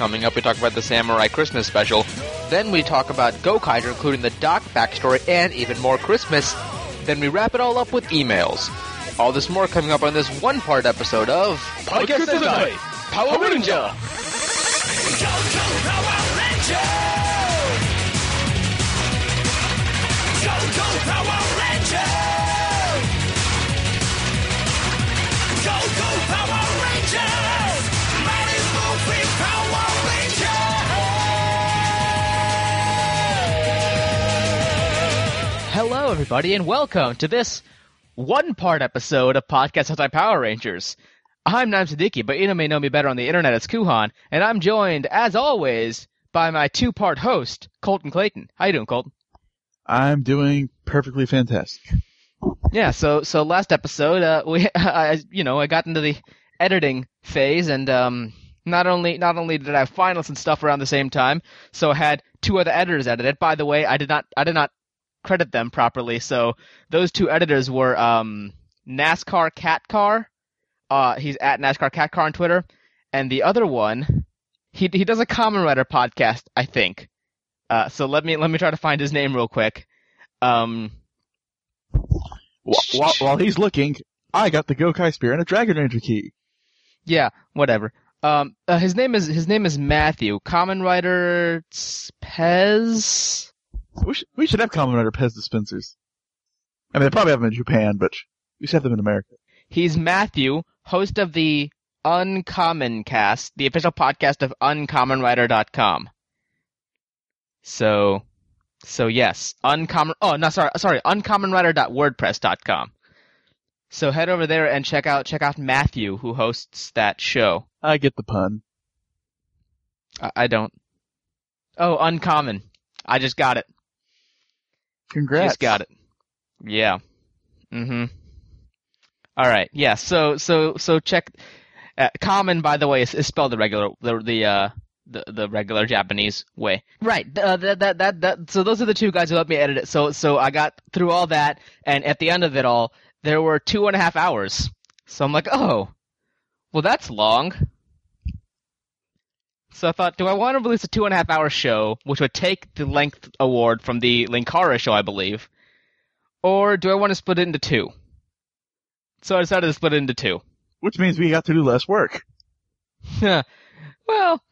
Coming up, we talk about the Samurai Christmas special. Then we talk about Gokaiger, including the Doc backstory and even more Christmas. Then we wrap it all up with emails. All this more coming up on this one-part episode of Podcast Sentai Power Ranger. Hello, everybody, and welcome to this one-part episode of Podcast Sentai Power Rangers. I'm Naim Siddiqui, but you may know me better on the internet as Kuhan, and I'm joined, as always, by my two-part host, Colton Clayton. How you doing, Colton? I'm doing perfectly fantastic. Yeah, so so last episode, uh, we, I, you know, I got into the editing phase, and um, not only not only did I have finals and stuff around the same time, so I had two other editors edit it. By the way, I did not I did not credit them properly. So those two editors were um, NASCAR Cat Car. Uh, he's at NASCAR Cat Car on Twitter, and the other one, he he does a Kamen Rider podcast, I think. Uh, so let me let me try to find his name real quick. Um, While, while he's looking, I got the Gokai Spear and a Dragon Ranger key. yeah, whatever. Um, uh, his name is his name is Matthew. Kamen Rider Pez. We should, we should have Kamen Rider Pez dispensers. I mean, they probably have them in Japan, but we should have them in America. He's Matthew, host of the Uncommon Cast, the official podcast of uncommonwriter.com. So, so yes, uncommon, oh, no, sorry, sorry, uncommonwriter.wordpress.com. So head over there and check out, check out Matthew, who hosts that show. I get the pun. I, I don't. Oh, uncommon. I just got it. Congrats. Just got it. Yeah. Mm-hmm. All right. Yeah. So so so check. Uh, common, by the way, is, is spelled the regular the the uh the, the regular Japanese way. Right. Uh, that, that that that. So those are the two guys who helped me edit it. So so I got through all that, and at the end of it all, there were two and a half hours. So I'm like, oh, well, that's long. So I thought, do I want to release a two and a half hour show, which would take the length award from the Linkara show, I believe, or do I want to split it into two? So I decided to split it into two. Which means we got to do less work. well,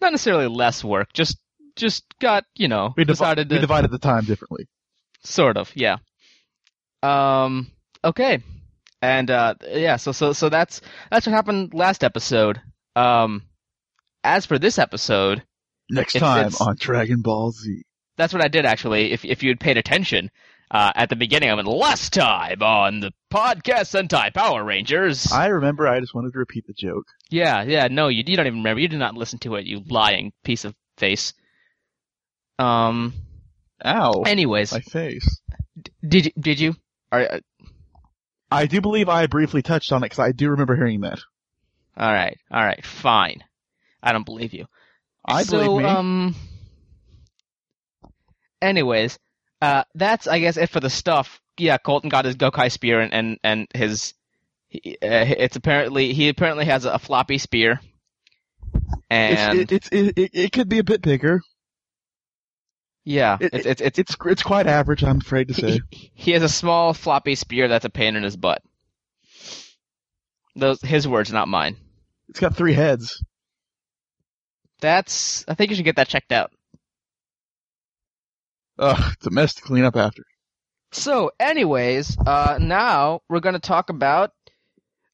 not necessarily less work, just just got you know We, divi- decided we divided the time differently. sort of yeah. Um. Okay. And uh, yeah, so so so that's that's what happened last episode. Um, as for this episode, Next It's- time it's- on Dragon Ball Z. that's what I did actually. If if you had paid attention uh, at the beginning, I went last time on the podcast Sentai Power Rangers. I remember I just wanted to repeat the joke. yeah, yeah. No, you you don't even remember. You did not listen to it. You lying piece of face. Um. Ow. Anyways, My face. did you did you? Are, uh, I do believe I briefly touched on it because I do remember hearing that. all right, all right, fine. I don't believe you. I so, believe me. um. Anyways, uh, that's I guess it for the stuff. Yeah, Colton got his Gokai spear and and and his. he- Uh, it's apparently he apparently has a floppy spear. And it's, it, it's, it, it, it could be a bit bigger. yeah, it- it's it's it's It's it's quite average, I'm afraid to say. he, he has a small floppy spear that's a pain in his butt. Those his words, not mine. It's got three heads. That's I think you should get that checked out. Ugh, it's a mess to clean up after. So, anyways, uh, now we're going to talk about.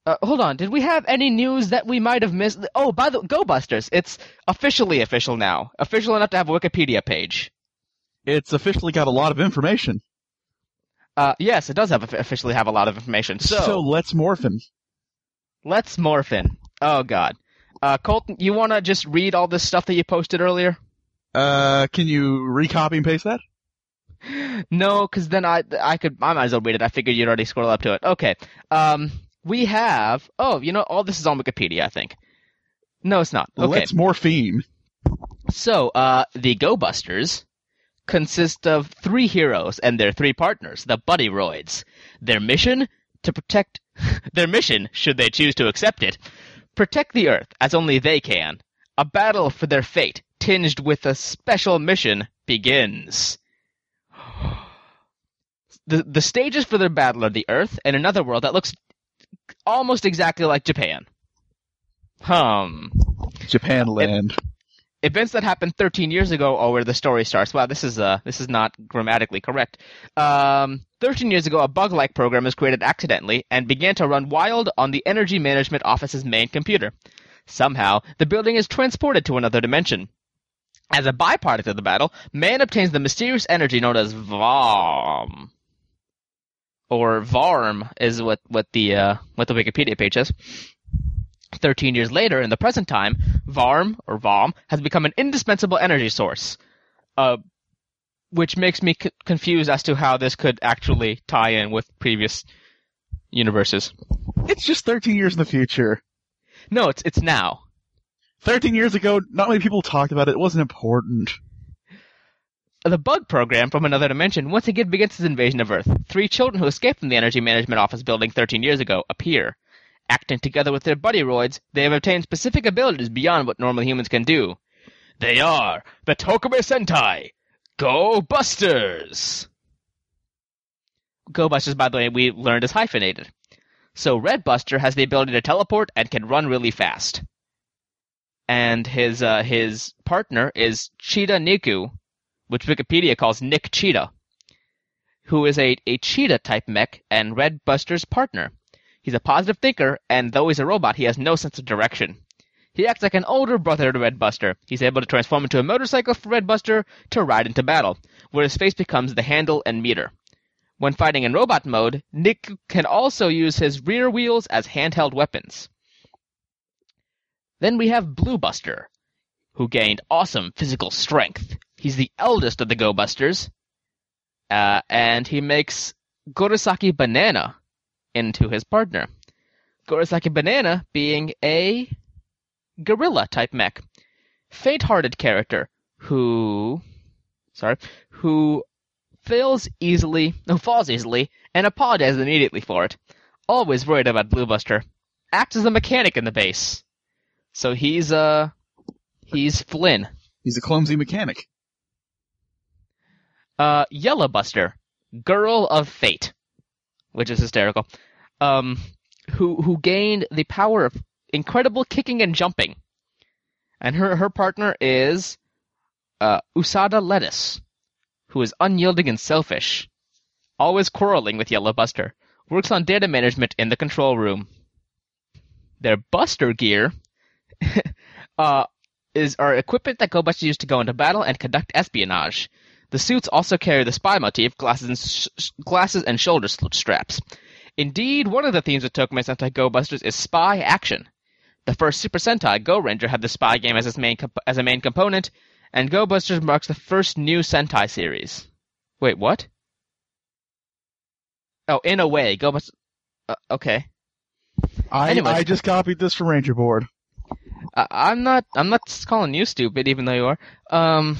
Uh, hold on, did we have any news that we might have missed? Oh, by the Go Busters, it's officially official now. Official enough to have a Wikipedia page. It's officially got a lot of information. Uh, yes, it does have officially have a lot of information. So, so let's morphin. let's morph in. Oh God, uh, Colton, you want to just read all this stuff that you posted earlier? Uh, can you recopy and paste that? No, because then I I could I might as well read it. I figured you'd already scroll up to it. Okay. Um, we have. Oh, you know, all this is on Wikipedia. I think. No, it's not. Okay. Let's morphine. So, uh, the Go Busters consist of three heroes and their three partners, the Buddy Roids. Their mission to protect. their mission, should they choose to accept it, protect the Earth as only they can. a battle for their fate, tinged with a special mission, begins. The, the stages for their battle are the Earth and another world that looks almost exactly like Japan. Hum. Japan land. Events that happened 13 years ago are where the story starts. Wow, this is uh, this is not grammatically correct. Um, 13 years ago, a bug-like program was created accidentally and began to run wild on the Energy Management Office's main computer. Somehow, the building is transported to another dimension. As a byproduct of the battle, man obtains the mysterious energy known as VARM. Or VARM is what, what the uh, what the Wikipedia page says. Thirteen years later, in the present time, VARM or VARM has become an indispensable energy source, uh, which makes me c- confused as to how this could actually tie in with previous universes. It's just 13 years in the future. No, it's it's now. 13 years ago, not many people talked about it. It wasn't important. The bug program from another dimension once again begins its invasion of Earth. Three children who escaped from the Energy Management Office building 13 years ago appear. Acting together with their buddy roids, they have obtained specific abilities beyond what normal humans can do. They are the Tokumei Sentai, Go Busters! Go Busters, by the way, we learned is hyphenated. So Red Buster has the ability to teleport and can run really fast. And his uh, his partner is Cheetah Niku, which Wikipedia calls Nick Cheetah, who is a, a cheetah type mech and Red Buster's partner. He's a positive thinker, and though he's a robot, he has no sense of direction. He acts like an older brother to Red Buster. He's able to transform into a motorcycle for Red Buster to ride into battle, where his face becomes the handle and meter. When fighting in robot mode, Nick can also use his rear wheels as handheld weapons. Then we have Blue Buster, who gained awesome physical strength. He's the eldest of the Go Busters, uh, and he makes Gorisaki Banana into his partner. Gorisaki Banana being a gorilla type mech. Faint-hearted character who sorry, who fails easily, no, falls easily, and apologizes immediately for it. Always worried about Bluebuster. Acts as a mechanic in the base. So he's uh he's Flynn. He's a clumsy mechanic. Uh Yellow Buster, Girl of Fate, which is hysterical. Um who who gained the power of incredible kicking and jumping. And her her partner is uh Usada Lettuce, who is unyielding and selfish, always quarreling with Yellow Buster. Works on data management in the control room. Their Buster gear uh, is our equipment that GoBusters use to go into battle and conduct espionage. The suits also carry the spy motif, glasses and, sh- glasses and shoulder straps. Indeed, one of the themes of Tokumei Sentai Go Busters is spy action. The first Super Sentai, Go Ranger, had the spy game as its main comp- as a main component, and Go Busters marks the first new Sentai series. Wait, what? Oh, in a way, Go Busters. Uh, okay. I, Anyways. I just copied this from Ranger Board. I, I'm not. I'm not calling you stupid, even though you are. Um.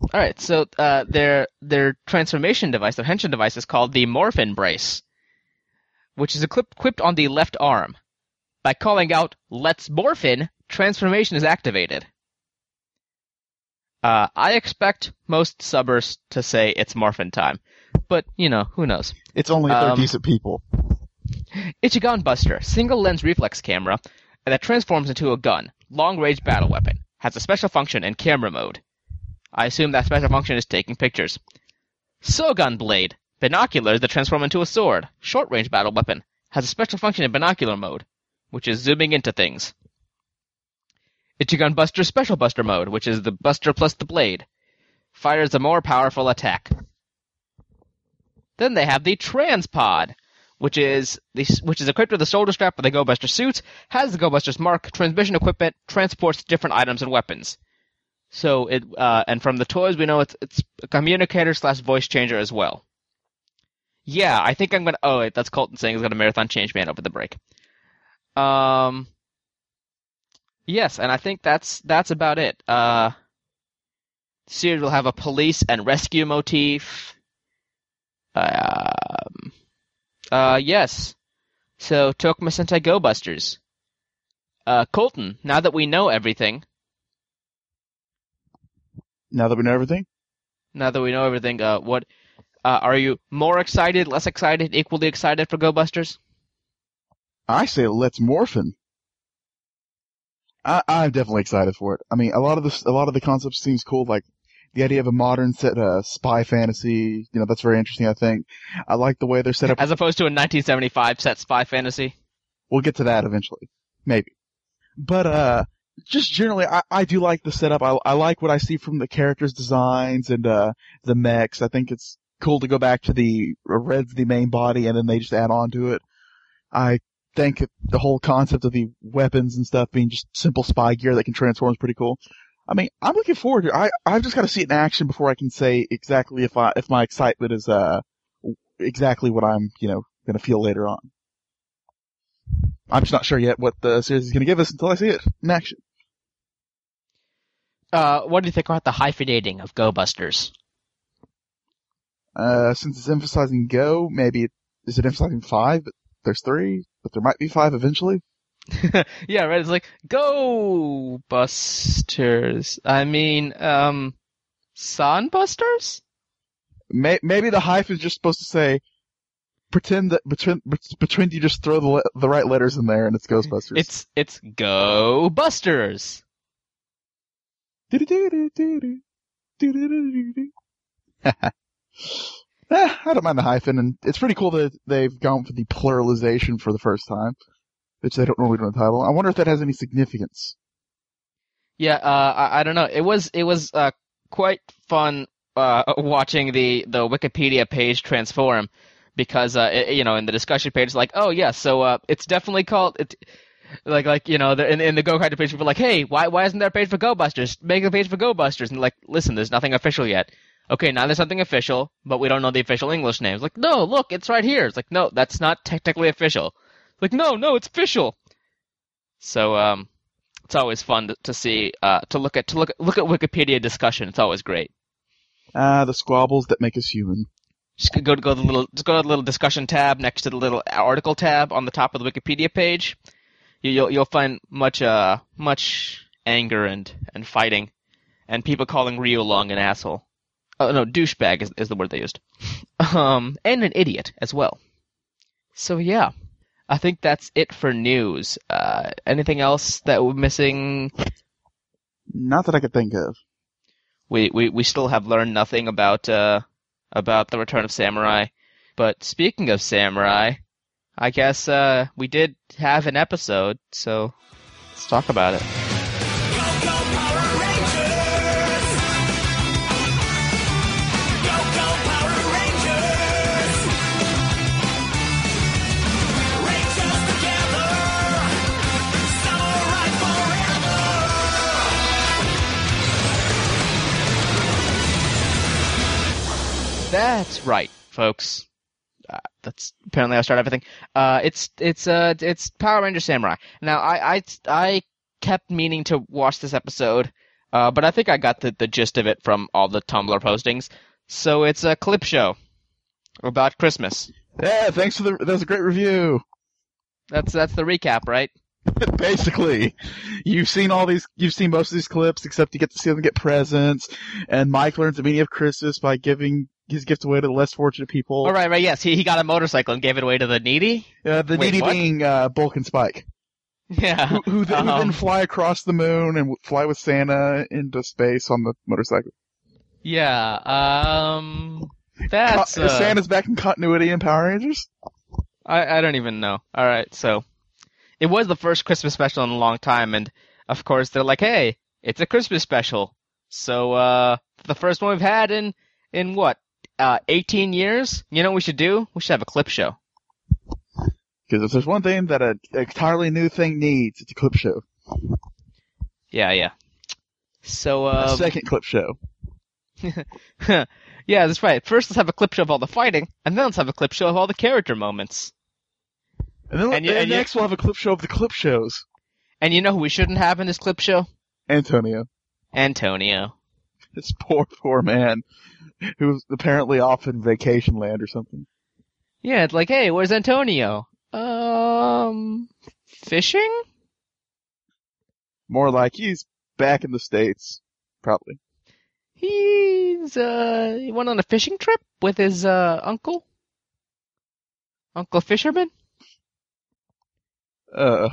All right. So, uh, their their transformation device, their henshin device, is called the Morphin Brace, which is equip- equipped on the left arm. By calling out "Let's Morphin," transformation is activated. Uh, I expect most subbers to say it's Morphin time, but you know who knows. It's only if they're Um, decent people. Ichigan Buster, single lens reflex camera that transforms into a gun, long range battle weapon. Has a special function in camera mode. I assume that special function is taking pictures. Sougan Blade, binoculars that transform into a sword, short range battle weapon. Has a special function in binocular mode, which is zooming into things. Ichigan Buster Special Buster mode, which is the Buster plus the blade. Fires a more powerful attack. Then they have the Transpod, which is the, which is equipped with the shoulder strap of the Go Buster suit, has the Go Buster's mark, transmission equipment, transports different items and weapons. So it uh, and from the toys we know it's it's a communicator slash voice changer as well. Yeah, I think I'm gonna. Oh, wait, that's Colton saying he's got a marathon Changeman over the break. Um. Yes, and I think that's that's about it. Uh. Series will have a police and rescue motif. Um. Uh, yes. So, Tokumei Sentai Go Busters. Uh, Colton, now that we know everything, Now that we know everything, Now that we know everything, uh, what uh, are you more excited, less excited, equally excited for Go Busters? I say let's morphin. I, I'm definitely excited for it. I mean, a lot of this, a lot of the concepts seems cool. Like the idea of a modern set, uh, spy fantasy. You know, that's very interesting. I think. I like the way they're set up. As opposed to a 1975 set spy fantasy. We'll get to that eventually, maybe. But uh, just generally, I, I do like the setup. I, I like what I see from the characters' designs and uh the mechs. I think it's cool to go back to the red's the main body and then they just add on to it. I think the whole concept of the weapons and stuff being just simple spy gear that can transform is pretty cool. I mean, I'm looking forward to it. I, I've just got to see it in action before I can say exactly if I, if my excitement is, uh, exactly what I'm, you know, gonna feel later on. I'm just not sure yet what the series is gonna give us until I see it in action. Uh, what do you think about the hyphenating of Go Busters? Uh, since it's emphasizing go, maybe it, is it emphasizing five? But there's three, but there might be five eventually. yeah, right. It's like Go Busters. I mean, um, Sunbusters. May, maybe the hyphen is just supposed to say, pretend that between between you just throw the le- the right letters in there and it's Ghostbusters. It's it's Go Busters. Eh, I don't mind the hyphen, and it's pretty cool that they've gone for the pluralization for the first time, which they don't normally do in the title. I wonder if that has any significance. Yeah, uh, I, I don't know. It was it was uh, quite fun uh, watching the the Wikipedia page transform because uh, it, you know in the discussion page it's like oh yeah so uh, it's definitely called it like like you know in in the Go Kart page people are like hey why why isn't there a page for Go Busters make a page for Go Busters and like listen there's nothing official yet okay now there's something official but we don't know the official English names like no look it's right here it's like no that's not technically official like no no it's official so um it's always fun to, to see uh to look at to look at, look at Wikipedia discussion it's always great Ah, the squabbles that make us human. just go to go to the little just go to the little discussion tab next to the little article tab on the top of the Wikipedia page. You, you'll you'll find much uh much anger and and fighting, and people calling Ryulong an asshole. Oh no, douchebag is is the word they used. um, and an idiot as well. So yeah, I think that's it for news. Uh, anything else that we're missing? Not that I could think of. We we we still have learned nothing about uh about the return of samurai. But speaking of samurai, I guess uh we did have an episode, so let's talk about it. That's right, folks. Uh, that's apparently I start everything. Uh, it's it's uh it's Power Ranger Samurai. Now I I I kept meaning to watch this episode, uh, but I think I got the the gist of it from all the Tumblr postings. So it's a clip show about Christmas. Yeah, thanks for the. That was a great review. That's that's the recap, right? Basically, you've seen all these. You've seen most of these clips, except you get to see them get presents. And Mike learns the meaning of Christmas by giving his gift away to the less fortunate people. Oh right, right. Yes, he he got a motorcycle and gave it away to the needy. Uh, the Wait, needy what? being uh, Bulk and Spike, Yeah. who, who, th- who Um, then fly across the moon and fly with Santa into space on the motorcycle. Yeah. Um. That's Co- uh, Santa's back in continuity in Power Rangers. I, I don't even know. All right, so it was the first Christmas special in a long time, and of course they're like, "Hey, it's a Christmas special." So uh, the first one we've had in in what uh, 18 years. You know what we should do? We should have a clip show. Because if there's one thing that an entirely new thing needs, it's a clip show. Yeah, yeah. So a um, second clip show. yeah, that's right. First, let's have a clip show of all the fighting, and then let's have a clip show of all the character moments. And then And you- and and you- next we'll have a clip show of the clip shows. And you know who we shouldn't have in this clip show? Antonio. Antonio. This poor, poor man. Who's apparently off in vacation land or something. Yeah, it's like, hey, where's Antonio? Um, fishing? More like he's back in the States. Probably. He's uh he went on a fishing trip with his uh uncle. Uncle Fisherman? Uh,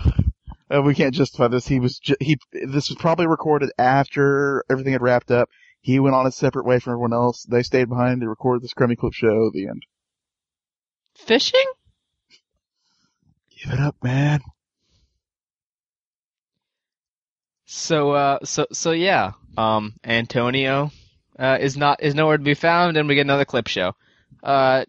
uh, we can't justify this. He was ju- he. This was probably recorded after everything had wrapped up. He went on a separate way from everyone else. They stayed behind. They recorded this crummy clip show. The end. Fishing? Give it up, man. So uh so so yeah. Um Antonio uh is not is nowhere to be found and we get another clip show. Uh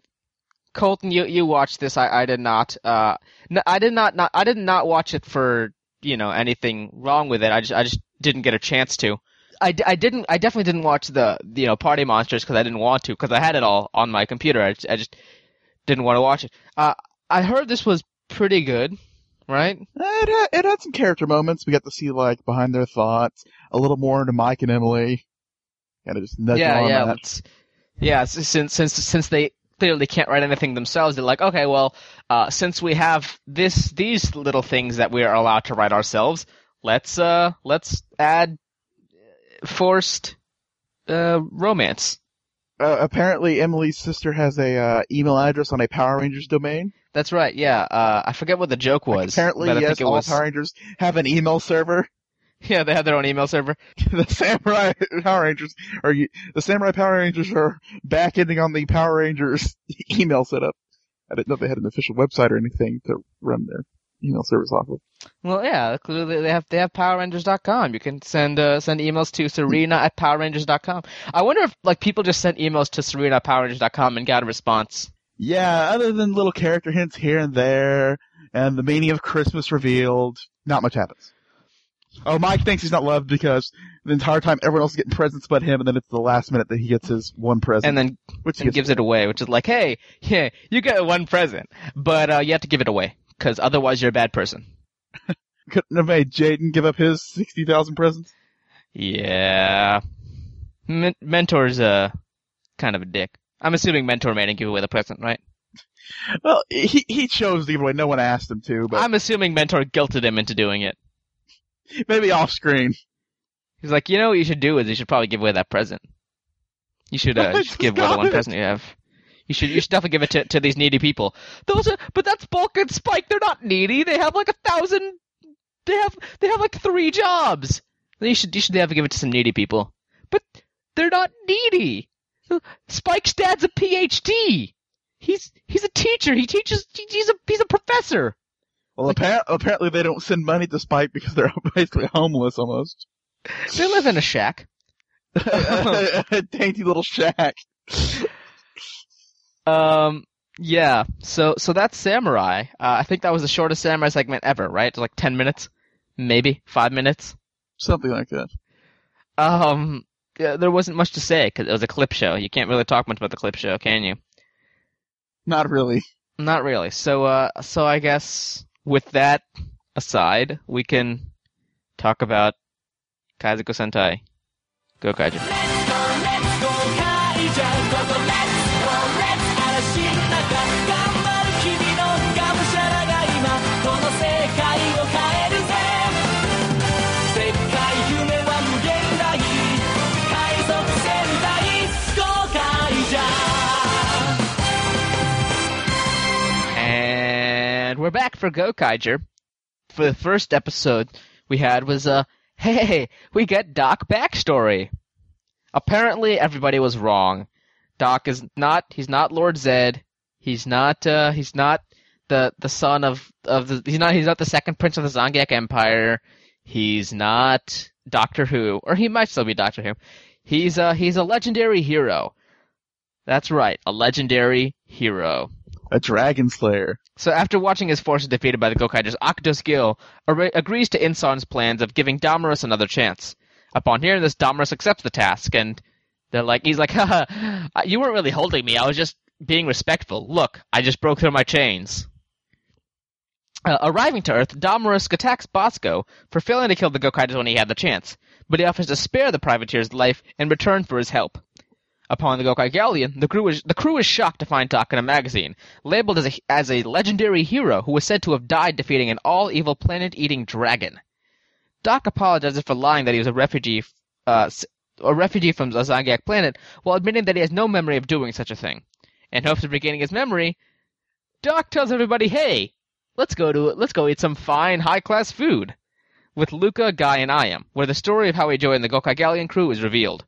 Colton, you you watched this. I, I did not. Uh, n- I did not, not. I did not watch it for you know anything wrong with it. I just I just didn't get a chance to. I, I didn't. I definitely didn't watch the you know Party Monsters because I didn't want to because I had it all on my computer. I just, I just didn't want to watch it. Uh, I heard this was pretty good, right? It had, it had some character moments. We got to see like behind their thoughts, a little more into Mike and Emily. Kind of just yeah, on yeah. yeah, since since since they clearly can't write anything themselves, they're like, okay, well, uh, since we have this these little things that we are allowed to write ourselves, let's uh let's add forced uh romance. Uh, apparently, Emily's sister has a uh, email address on a Power Rangers domain. That's right. Yeah. Uh, I forget what the joke was. Like, apparently, but I yes, think it all was. Power Rangers have an email server. Yeah, they have their own email server. the Samurai Power Rangers are the Samurai Power Rangers are back ending on the Power Rangers email setup. I didn't know they had an official website or anything to run their email service off of. Well, yeah, clearly they have they have PowerRangers.com. You can send uh, send emails to Serena at PowerRangers.com. I wonder if like people just sent emails to Serena at PowerRangers.com and got a response. Yeah, other than little character hints here and there, and the meaning of Christmas revealed, not much happens. Oh, Mike thinks he's not loved because the entire time everyone else is getting presents but him, and then it's the last minute that he gets his one present, And then which he and gets gives it away, which is like, hey, yeah, you get one present, but uh, you have to give it away because otherwise you're a bad person. couldn't have made Jayden give up his sixty thousand presents. Yeah, Men- Mentor's a kind of a dick. I'm assuming Mentor made him give away the present, right? Well, he he chose to give away. No one asked him to, but I'm assuming Mentor guilted him into doing it. maybe off screen. He's like, you know what you should do is you should probably give away that present. You should uh, just give away the one present you have. You should you should definitely give it to, to these needy people. Those are but that's Bulk and Spike. They're not needy. They have like a thousand. They have they have like three jobs. You should you should to give it to some needy people. But they're not needy. Spike's dad's a PhD. He's he's a teacher. He teaches. He's a he's a professor. Well, appar- apparently they don't send money to Spike because they're basically homeless almost. They live in a shack. a dainty little shack. Um. Yeah. So so that's Samurai. Uh, I think that was the shortest Samurai segment ever, right? Like ten minutes, maybe five minutes. Something like that. Um. Yeah, there wasn't much to say because it was a clip show. You can't really talk much about the clip show, can you? Not really. Not really. So uh. So I guess with that aside, we can talk about Kaizoku Sentai. Gokaiger. We're back for Go Kaiger. For the first episode we had was uh hey, we get Doc backstory. Apparently everybody was wrong. Doc is not he's not Lord Zed. He's not uh he's not the the son of of the he's not he's not the second prince of the Zangyack Empire. He's not Doctor Who, or he might still be Doctor Who. He's uh he's a legendary hero. That's right, a legendary hero. A dragon slayer. So after watching his forces defeated by the Gokaigers, Akudos Gill ar- agrees to Insarn's plans of giving Damarus another chance. Upon hearing this, Damarus accepts the task, and they're like, he's like, haha, you weren't really holding me, I was just being respectful. Look, I just broke through my chains. Uh, arriving to Earth, Damarus attacks Bosco for failing to kill the Gokaigers when he had the chance, but he offers to spare the privateer's life in return for his help. Upon the Gokai Galleon, the crew is the crew is shocked to find Doc in a magazine, labeled as a as a legendary hero who was said to have died defeating an all-evil planet-eating dragon. Doc apologizes for lying that he was a refugee, uh, a refugee from a Zangyack planet, while admitting that he has no memory of doing such a thing. In hopes of regaining his memory, Doc tells everybody, "Hey, let's go to let's go eat some fine, high-class food." With Luca, Guy, and Ahim, where the story of how he joined the Gokai Galleon crew is revealed.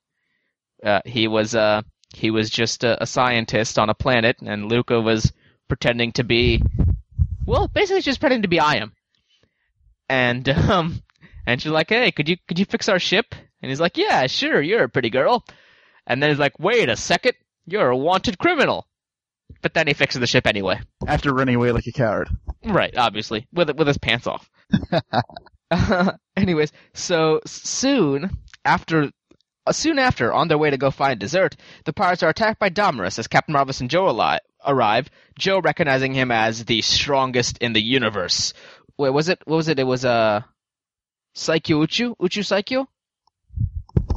Uh, he was uh, he was just a, a scientist on a planet, and Luca was pretending to be, well, basically just pretending to be Ahim. And um, and she's like, "Hey, could you could you fix our ship?" And he's like, "Yeah, sure. You're a pretty girl." And then he's like, "Wait a second, you're a wanted criminal." But then he fixes the ship anyway. After running away like a coward. Right, obviously, with with his pants off. uh, anyways, so soon after, soon after, on their way to go find dessert, the pirates are attacked by Domarus as Captain Marvelous and Joe ali- arrive. Joe recognizing him as the strongest in the universe. Wait, was it? What was it? It was uh, Saikyo Uchu, Uchu Saikyo,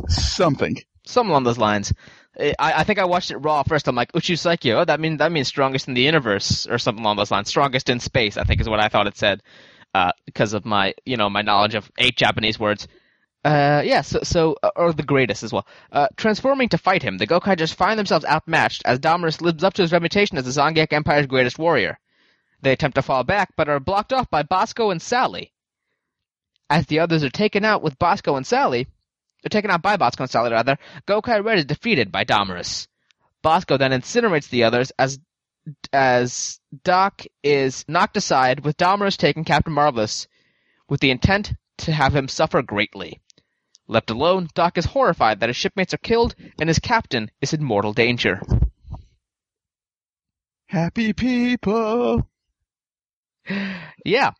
Something. something along those lines. I, I think I watched it raw first. I'm like Uchu Saikyo. Oh, that means that means strongest in the universe or something along those lines. Strongest in space, I think, is what I thought it said. Uh, because of my, you know, my knowledge of eight Japanese words. Uh, yeah, so, so uh, or the greatest as well. Uh, transforming to fight him, the Gokai just find themselves outmatched as Domarus lives up to his reputation as the Zangyack Empire's greatest warrior. They attempt to fall back, but are blocked off by Bosco and Sally. As the others are taken out with Bosco and Sally, they're taken out by Bosco and Sally rather, Gokai Red is defeated by Domarus. Bosco then incinerates the others as as Doc is knocked aside, with Domarus taking Captain Marvelous with the intent to have him suffer greatly. Left alone, Doc is horrified that his shipmates are killed and his captain is in mortal danger. Happy people. Yeah.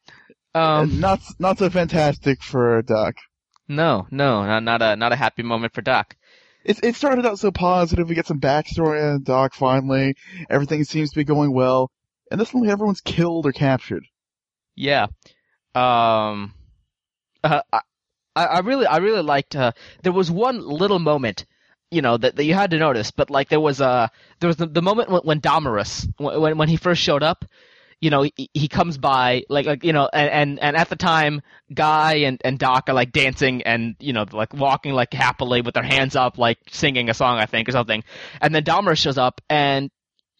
Um, not not so fantastic for Doc. no, no, not, not a not a happy moment for Doc. It it started out so positive. We get some backstory on Doc finally. Everything seems to be going well, and then suddenly everyone's killed or captured. Yeah. Um. Uh, I, I really, I really liked. Uh, there was one little moment, you know, that, that you had to notice, but like there was uh, there was the, the moment when, when Domarus, when when he first showed up, you know, he, he comes by like like you know, and, and and at the time, Guy and and Doc are like dancing and you know like walking like happily with their hands up, like singing a song, I think, or something, and then Domarus shows up and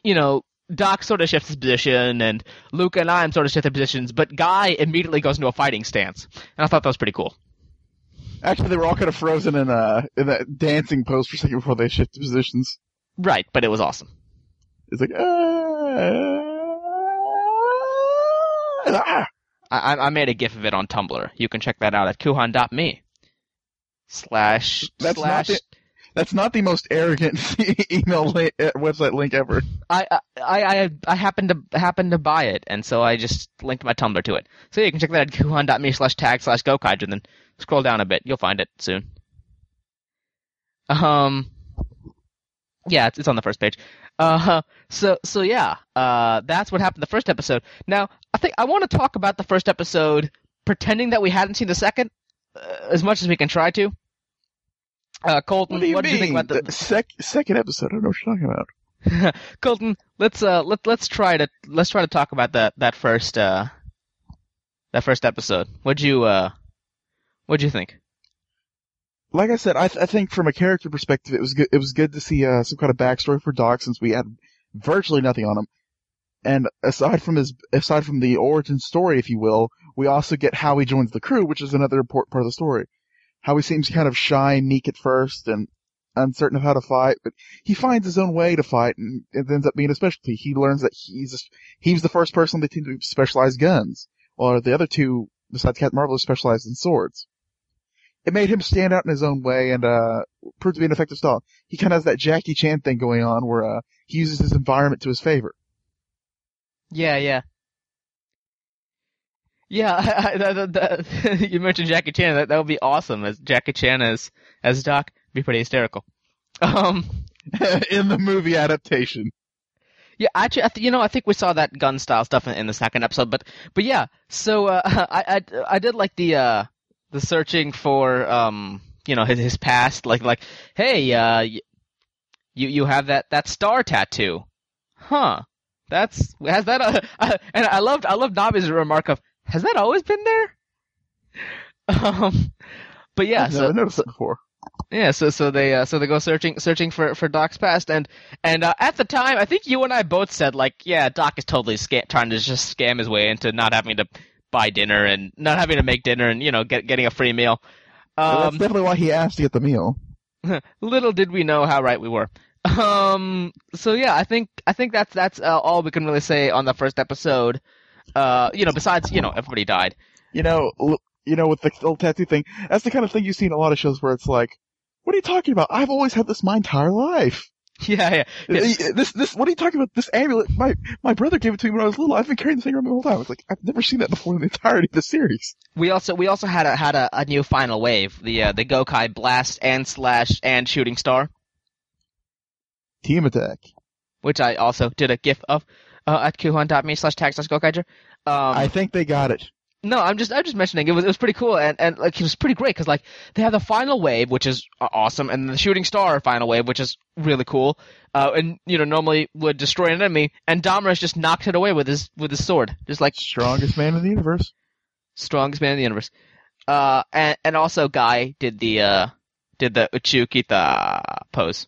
you know Doc sort of shifts his position, and Luke and I sort of shift their positions, but Guy immediately goes into a fighting stance, and I thought that was pretty cool. Actually, they were all kind of frozen in uh in that dancing pose for a second before they shifted positions. Right, but it was awesome. It's like ah, ah. I, I made a gif of it on Tumblr. You can check that out at kuhan.me. Slash That's slash. That's not the most arrogant email uh, website link ever. I, I I I happened to happened to buy it, and so I just linked my Tumblr to it. So you can check that at kuhan.me slash tag slash and then scroll down a bit. You'll find it soon. Um, yeah, it's, it's on the first page. Uh, so so yeah, uh, that's what happened the first episode. Now I think I want to talk about the first episode, pretending that we hadn't seen the second, uh, as much as we can try to. Uh, Colton, What do you what did you think about the, the sec- second episode? I don't know what you're talking about. Colton, let's uh let let's try to let's try to talk about that that first uh that first episode. What'd you uh what'd you think? Like I said, I, th- I think from a character perspective, it was good. It was good to see uh, some kind of backstory for Doc since we had virtually nothing on him. And aside from his, aside from the origin story, if you will, we also get how he joins the crew, which is another important part of the story. How he seems kind of shy and meek at first and uncertain of how to fight, but he finds his own way to fight and it ends up being a specialty. He learns that he's, he was the first person on the team to specialize guns, while the other two, besides Captain Marvel, specialized in swords. It made him stand out in his own way and, uh, proved to be an effective style. He kind of has that Jackie Chan thing going on where, uh, he uses his environment to his favor. Yeah, yeah. Yeah, I, I, that, that, you mentioned Jackie Chan. That that would be awesome as Jackie Chan as as Doc. Be pretty hysterical. Um, in the movie adaptation. yeah, actually, I th- you know, I think we saw that gun style stuff in, in the second episode, but but yeah. So uh, I, I I did like the uh the searching for um you know his his past like like hey uh y- you you have that that star tattoo, huh? That's has that uh, and I loved I loved Navi's remark of has that always been there? Um, but yeah, I've so never noticed that before. Yeah, so so they uh, so they go searching searching for for Doc's past, and and uh, at the time, I think you and I both said like, yeah, Doc is totally sca- trying to just scam his way into not having to buy dinner and not having to make dinner and you know get, getting a free meal. Well, that's Um, definitely why he asked to get the meal. little did we know how right we were. Um, so yeah, I think I think that's that's uh, all we can really say on the first episode. Uh, you know, besides you know everybody died. You know, you know, with the little tattoo thing, that's the kind of thing you see in a lot of shows where it's like, what are you talking about? I've always had this my entire life. Yeah, yeah. yeah. This, this, what are you talking about? This amulet, my, my brother gave it to me when I was little. I've been carrying this thing around the whole time. It's like, I've never seen that before in the entirety of the series. We also we also had a had a, a new final wave, the uh, the Gokai Blast and Slash and Shooting Star, Team attack. which I also did a GIF of uh, at kuhan.me slash tag slash Gokaiger. Um, I think they got it. No, I'm just I'm just mentioning it was it was pretty cool and and like it was pretty great because like they have the final wave which is awesome and the shooting star final wave which is really cool uh, and you know normally would destroy an enemy and Domrus just knocked it away with his with his sword just like Strongest man in the universe. strongest man in the universe uh and and also Guy did the uh did the Uchukita pose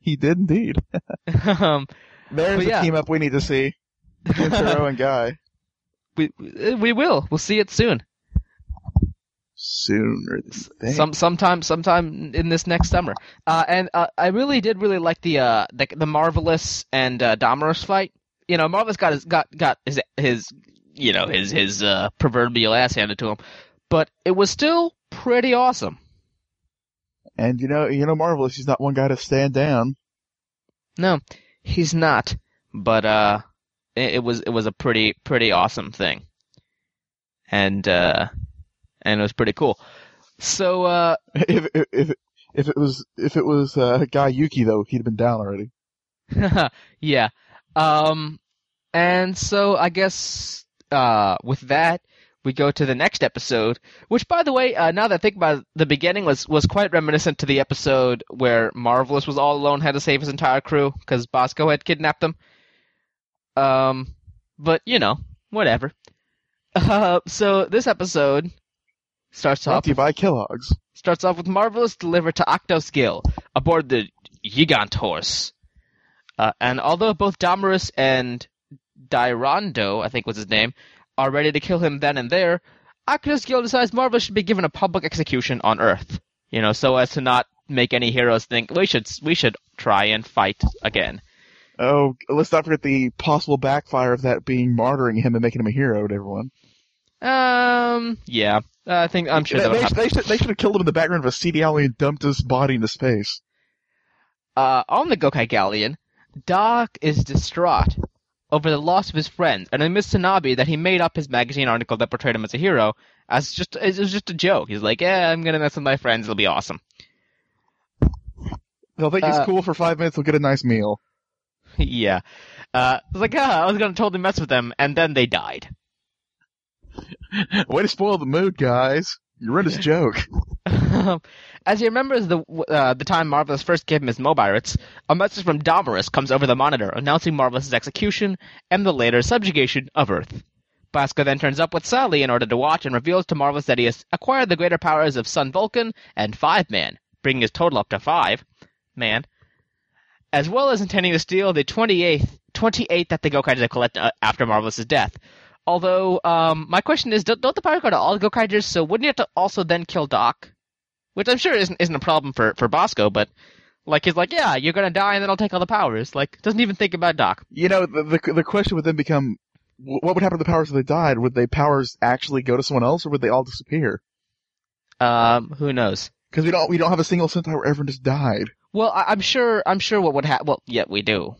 He did indeed. um There's But a team up we need to see. Gentaro and Guy. we we will we'll see it soon Sooner than. Some sometime sometime in this next summer. Uh, and uh, I really did really like the uh the, the marvelous and uh, fight. You know, Marvelous got his got got his his you know his his uh, proverbial ass handed to him, but it was still pretty awesome. and you know, you know, Marvelous, he's not one guy to stand down. No, he's not, but uh, it, it was it was a pretty pretty awesome thing, and uh, and it was pretty cool. So uh, If, if, if, if it was, if it was, uh, Guy Yuki though, he'd have been down already. yeah. Um, and so I guess uh, with that, we go to the next episode. Which, by the way, uh, now that I think about it, the beginning was was quite reminiscent to the episode where Marvelous was all alone, had to save his entire crew because Bosco had kidnapped them. Um, but you know, whatever. Uh, so this episode starts off you by Kellogg's. starts off with Marvelous delivered to Octoskill aboard the Gigant Horse. Uh, and although both Domarus and Dyrando, I think was his name, are ready to kill him then and there, Octoskill decides Marvel should be given a public execution on Earth. You know, so as to not make any heroes think we should we should try and fight again. Oh, let's not forget the possible backfire of that being martyring him and making him a hero to everyone. Um, yeah, I think I'm sure they, that would they, they should, they should have killed him in the background of a CD alley and dumped his body into space. Uh, on the Gokai Galleon, Doc is distraught over the loss of his friends and admits to Navi that he made up his magazine article that portrayed him as a hero as just it was just a joke. He's like, "Yeah, I'm gonna mess with my friends. It'll be awesome." They'll think he's Uh, cool for five minutes. He'll get a nice meal. yeah. Uh, I was like, ah, I was gonna totally mess with them, and then they died. Way to spoil the mood, guys. You ruined his joke. As he remembers the uh, the time Marvelous first gave him his Mobirates, a message from Domarus comes over the monitor announcing Marvelous's execution and the later subjugation of Earth. Bosco then turns up with Sally in order to watch and reveals to Marvelous that he has acquired the greater powers of Sun Vulcan and Five Man, bringing his total up to five man, as well as intending to steal the 28th, 28th that the Gokaigers collect uh, after Marvelous's death. Although, um, my question is, don't, don't the powers go to all Gokaigers, so wouldn't you have to also then kill Doc? Which I'm sure isn't, isn't a problem for, for Bosco, but, like, he's like, yeah, you're gonna die and then I'll take all the powers. Like, doesn't even think about Doc. You know, the, the the question would then become, what would happen to the powers if they died? Would the powers actually go to someone else, or would they all disappear? Um, who knows? Because we don't we don't have a single Sentai where everyone just died. Well, I, I'm sure, I'm sure what would happen, well, yeah, we do.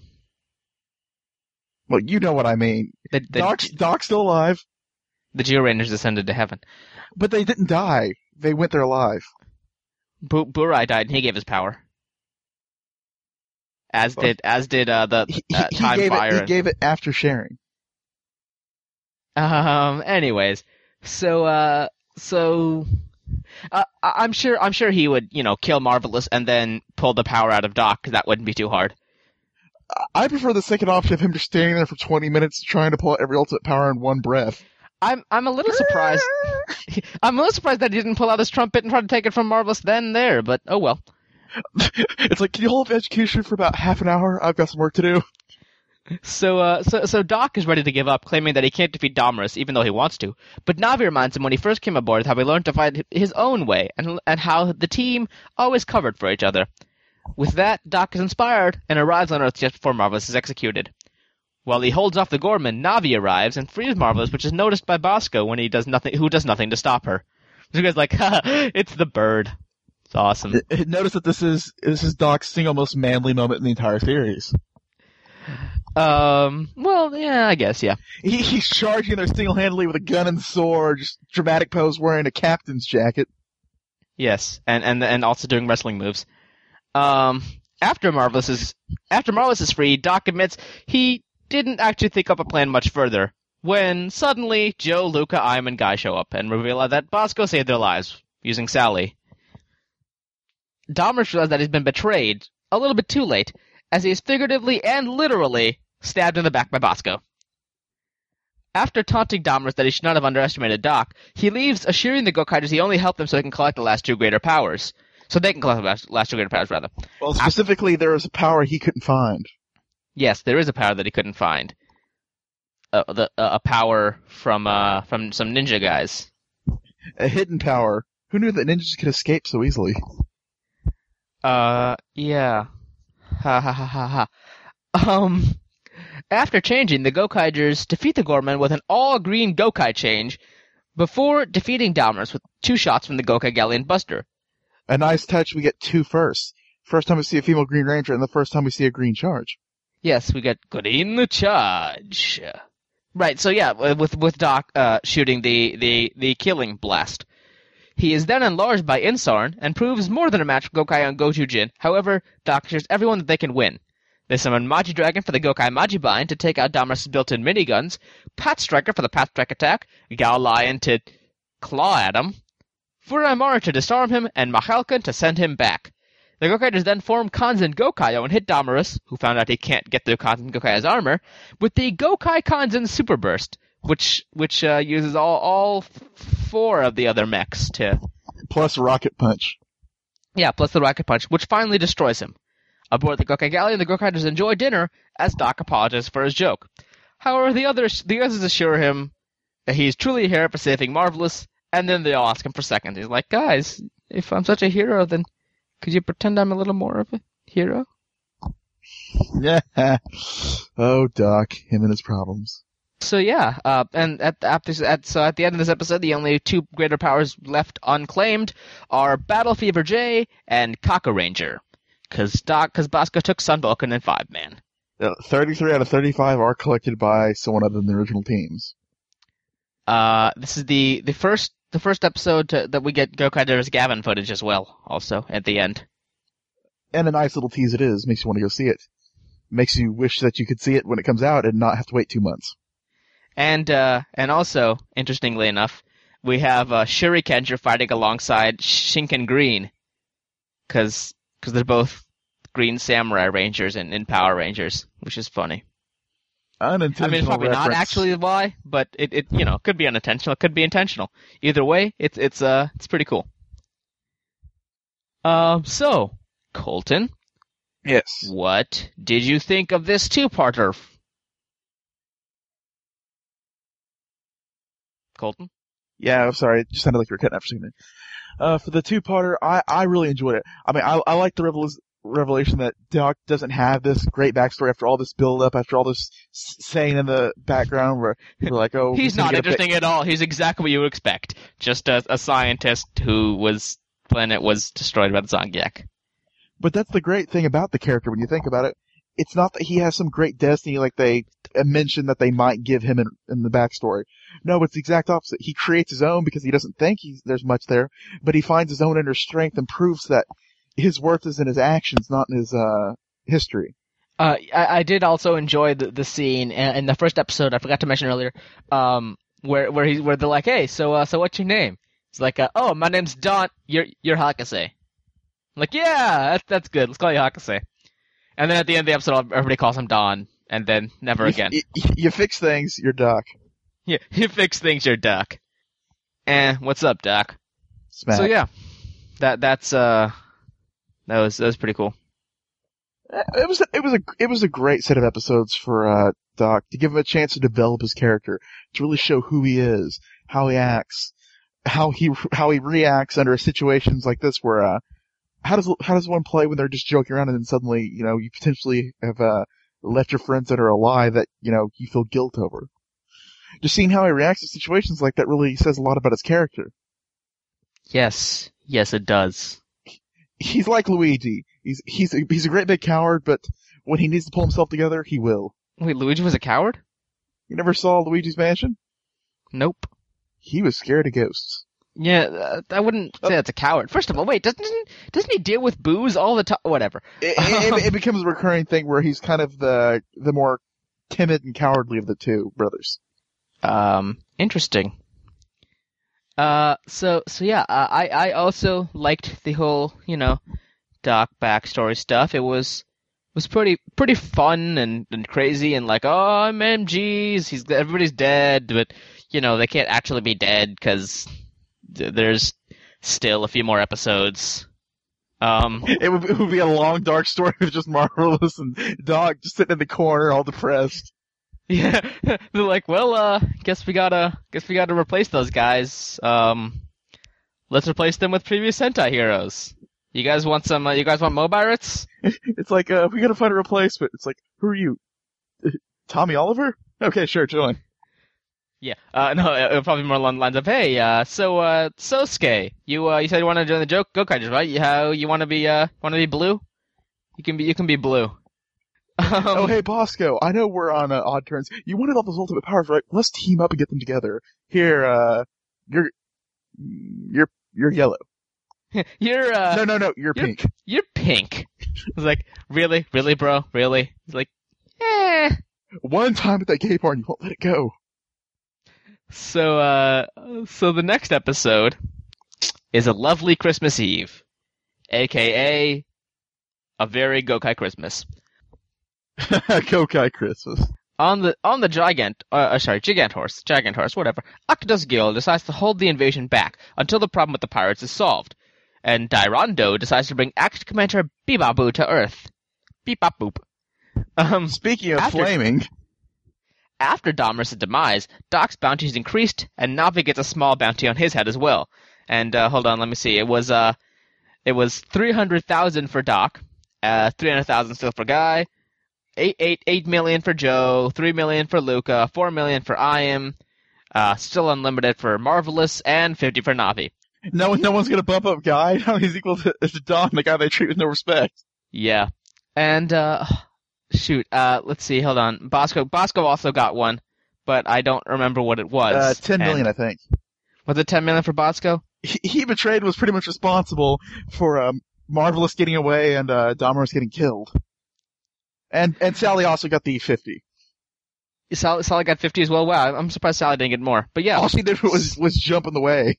Well, you know what I mean. The, the, Doc's Doc's still alive, the Geo Rangers descended to heaven. but they didn't die. They went there alive. Bu- Burai died and he gave his power. As Well, did, as did, uh, the, He, uh, he Time gave Fire. it. He and- gave it after sharing. Um. Anyways, so uh, so uh, I'm sure I'm sure he would you know kill Marvelous and then pull the power out of Doc because that wouldn't be too hard. I- prefer the second option of him just standing there for 20 minutes trying to pull out every ultimate power in one breath. I'm I'm a little surprised. I'm a little surprised that he didn't pull out his trumpet and try to take it from Marvelous then there, but oh well. it's like, can you hold execution for about half an hour? I've got some work to do. So, uh, so, so Doc is ready to give up, claiming that he can't defeat Domorous, even though he wants to. But Navi reminds him when he first came aboard how he learned to fight his own way, and and how the team always covered for each other. With that, Doc is inspired and arrives on Earth just before Marvelous is executed. While he holds off the Gormin, Navi arrives and frees Marvelous, which is noticed by Bosco when he does nothing, who does nothing to stop her. So guy's like, ha, it's the bird. It's awesome. Notice that this is this is Doc's single most manly moment in the entire series. Um. Well, yeah, I guess, yeah. He, he's charging there single-handedly with a gun and sword, just dramatic pose, wearing a captain's jacket. Yes, and and and also doing wrestling moves. Um. After Marvelous is after Marvelous is free, Doc admits he didn't actually think up a plan much further. When suddenly Joe, Luca, Ahim, and Guy show up and reveal that Bosco saved their lives using Sally. Domorous realizes that he's been betrayed a little bit too late, as he is figuratively and literally stabbed in the back by Bosco. After taunting Domorous that he should not have underestimated Doc, he leaves, assuring the Gokaigers he only helped them so he can collect the last two greater powers. So they can collect last, last two greater powers, rather. Well, specifically, there was a power he couldn't find. Yes, there is a power that he couldn't find. Uh, the, uh, a power from uh, from some ninja guys. A hidden power. Who knew that ninjas could escape so easily? Uh, yeah. Ha ha ha ha ha. Um, after changing, the Gokaigers defeat the Gormin with an all-green Gokai change before defeating Domorous with two shots from the Gokai Galleon Buster. A nice touch, we get two first. First time we see a female Green Ranger, and the first time we see a green charge. Yes, we get Green the Charge. Right, so yeah, with with Doc uh, shooting the, the, the killing blast. He is then enlarged by Insarn and proves more than a match for Gokai on Gojujin. However, Doc assures everyone that they can win. They summon Magi Dragon for the Gokai Majibind to take out Domorous' built-in miniguns, Pat Striker for the Pat Strike attack, GaoLion to claw at him, Furaimaru to disarm him, and Machalcon to send him back. The Gokaigers then form Kanzen Gokaio and hit Domorous, who found out he can't get through Kanzen Gokaio's armor, with the Gokai Kanzen Super Burst, which which uh, uses all all four of the other mechs to plus rocket punch. Yeah, plus the rocket punch, which finally destroys him. Aboard the Gokai Galleon, the Gokaigers enjoy dinner as Doc apologizes for his joke. However, the others the others assure him that he is truly a hero for saving Marvelous, and then they all ask him for seconds. He's like, "Guys, if I'm such a hero, then could you pretend I'm a little more of a hero?" Yeah. oh, Doc, him and his problems. So yeah, uh, and at, after at so at the end of this episode, the only two greater powers left unclaimed are Battle Fever J and Kakuranger, because Doc, because Bosco took Sun Vulcan and Five Man. Thirty-three out of thirty-five are collected by someone other than the original teams. Uh, this is the the first the first episode to, that we get Gokai Gokaiger's Gavan footage as well. Also at the end, and a nice little tease it is. Makes you want to go see it. Makes you wish that you could see it when it comes out and not have to wait two months. And uh, and also, interestingly enough, we have uh, Shurikenger fighting alongside Shinken Green, because cause they're both Green Samurai Rangers and in Power Rangers, which is funny. Unintentional I mean, it's probably reference. not actually why, but it, it you know could be unintentional, it could be intentional. Either way, it's it's uh it's pretty cool. Um, so Colton, Yes. what did you think of this two-parter? Colton. Yeah, I'm sorry. It just sounded like you were cutting out for a second. Uh, for the two-parter, I, I really enjoyed it. I mean, I, I like the revel- revelation that Doc doesn't have this great backstory after all this build-up, after all this saying in the background where we're like, oh, He's not get a bit- interesting at all. He's exactly what you would expect. Just a, a scientist who was planet was destroyed by the Zangyack. But that's the great thing about the character when you think about it. It's not that he has some great destiny like they uh, mentioned that they might give him in, in the backstory. No, it's the exact opposite. He creates his own because he doesn't think he's, there's much there, but he finds his own inner strength and proves that his worth is in his actions, not in his, uh, history. Uh, I, I did also enjoy the, the scene in, the first episode. I forgot to mention earlier, um, where where he where they're like, "Hey, so uh, so what's your name?" It's like, uh, "Oh, my name's Don. You're you're Hakase." I'm like, "Yeah, that's that's good. Let's call you Hakase." And then at the end of the episode, everybody calls him Don, and then never You- again. You, you fix things, you're Doc. Yeah, you fix things, you're Doc. Eh, what's up, Doc? Smack. So yeah, that that's uh, that was that was pretty cool. it was it was a it was a great set of episodes for uh, Doc to give him a chance to develop his character, to really show who he is, how he acts, how he how he reacts under situations like this where uh, how does how does one play when they're just joking around and then suddenly you know you potentially have uh, left your friends that are alive that you know you feel guilt over. Just seeing how he reacts to situations like that really says a lot about his character. Yes, yes, it does. He's like Luigi. He's he's a, he's a great big coward, but when he needs to pull himself together, he will. Wait, Luigi was a coward? You never saw Luigi's Mansion? Nope. He was scared of ghosts. Yeah, uh, I wouldn't say that's a coward. First of all, wait, doesn't doesn't he deal with booze all the time? Whatever. It, it, it becomes a recurring thing where he's kind of the the more timid and cowardly of the two brothers. Um, interesting. Uh, so so yeah, uh, I I also liked the whole you know Doc backstory stuff. It was was pretty pretty fun and, and crazy and like oh I'm MGs. He's everybody's dead, but you know they can't actually be dead because there's still a few more episodes. Um, It would, it would be a long dark story with just Marvelous and Doc just sitting in the corner all depressed. yeah, they're like, well, uh, guess we gotta, guess we gotta replace those guys. Um, let's replace them with previous Sentai heroes. You guys want some? Uh, you guys want Mobirates? It's like, uh, we gotta find a replacement. It's like, who are you? Tommy Oliver? Okay, sure, join. Yeah. Uh, no, it'll probably be more along the lines of, hey, uh, so, uh, Sosuke, you, uh, you said you want to join the joke Gokaijers, right? You, how, you want to be, uh, want to be blue? You can be, you can be blue. Um, oh, hey, Bosco, I know we're on uh, odd turns. You wanted all those ultimate powers, right? Let's team up and get them together. Here, uh, you're, you're, you're yellow. you're, uh, no, no, no, you're, you're- pink. you're pink. I was like, really, really, bro, really? He's like, eh. One time at that gay bar and you won't let it go. So, uh, so the next episode is a lovely Christmas Eve, aka a very Gokai Christmas. Kokai Christmas. On the on the Gigant, uh, uh, sorry, Gigant Horse, Gigant Horse, whatever. Akudos Gill decides to hold the invasion back until the problem with the pirates is solved, and Dairondo decides to bring Act Commander Bibabu to Earth. Beep boop. Um, Speaking of After- flaming, After Dahmer's demise, Doc's bounty is increased, and Navi gets a small bounty on his head as well. And uh, hold on, let me see. It was uh, it was three hundred thousand for Doc, uh, three hundred thousand still for Guy, eight eight eight million for Joe, three million for Luca, four million for Ahim, uh, still unlimited for Marvelous, and fifty for Navi. no no one's gonna bump up Guy. He's equal to, to Don, the guy they treat with no respect. Yeah, and uh, shoot, uh, let's see. Hold on, Bosco. Bosco also got one, but I don't remember what it was. Uh, ten And- I think. Was it ten million for Bosco? He, he betrayed was pretty much responsible for um, Marvelous getting away and uh, getting killed. And and Sally also got the fifty. Sally, Sally got 50 as well. Wow, I'm surprised Sally didn't get more. But yeah, All she did was was jump in the way.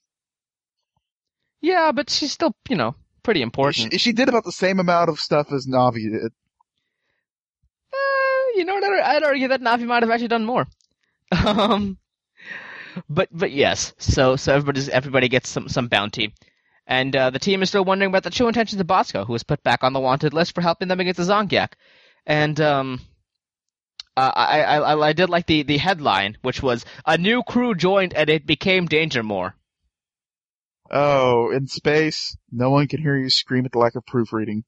yeah, but she's still, you know, pretty important. She, she did about the same amount of stuff as Navi did. Uh, you know what? I'd, I'd argue that Navi might have actually done more. Um, but but yes, so so everybody's everybody gets some some bounty, and uh, the team is still wondering about the true intentions of Bosco, who was put back on the wanted list for helping them against the Zangyack, and um. Uh, I, I I I did like the, the headline, which was a new crew joined and it became Danger More. Oh, in space, no one can hear you scream at the lack of proofreading.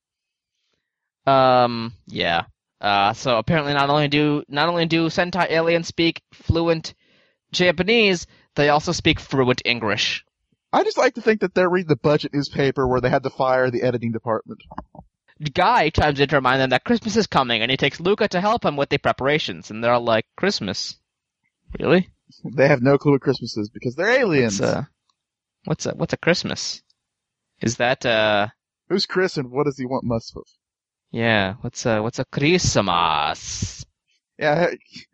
Um, yeah. Uh, so apparently not only do not only do Sentai aliens speak fluent Japanese, they also speak fluent English. I just like to think that they're reading the budget newspaper where they had to fire the editing department. Guy chimes in to remind them that Christmas is coming, and he takes Luca to help him with the preparations. And they're all like, "Christmas? Really? They have no clue what Christmas is because they're aliens. What's a what's a what's a Christmas? Is that uh Who's Chris and what does he want most of? yeah? What's a what's a Christmas? Yeah,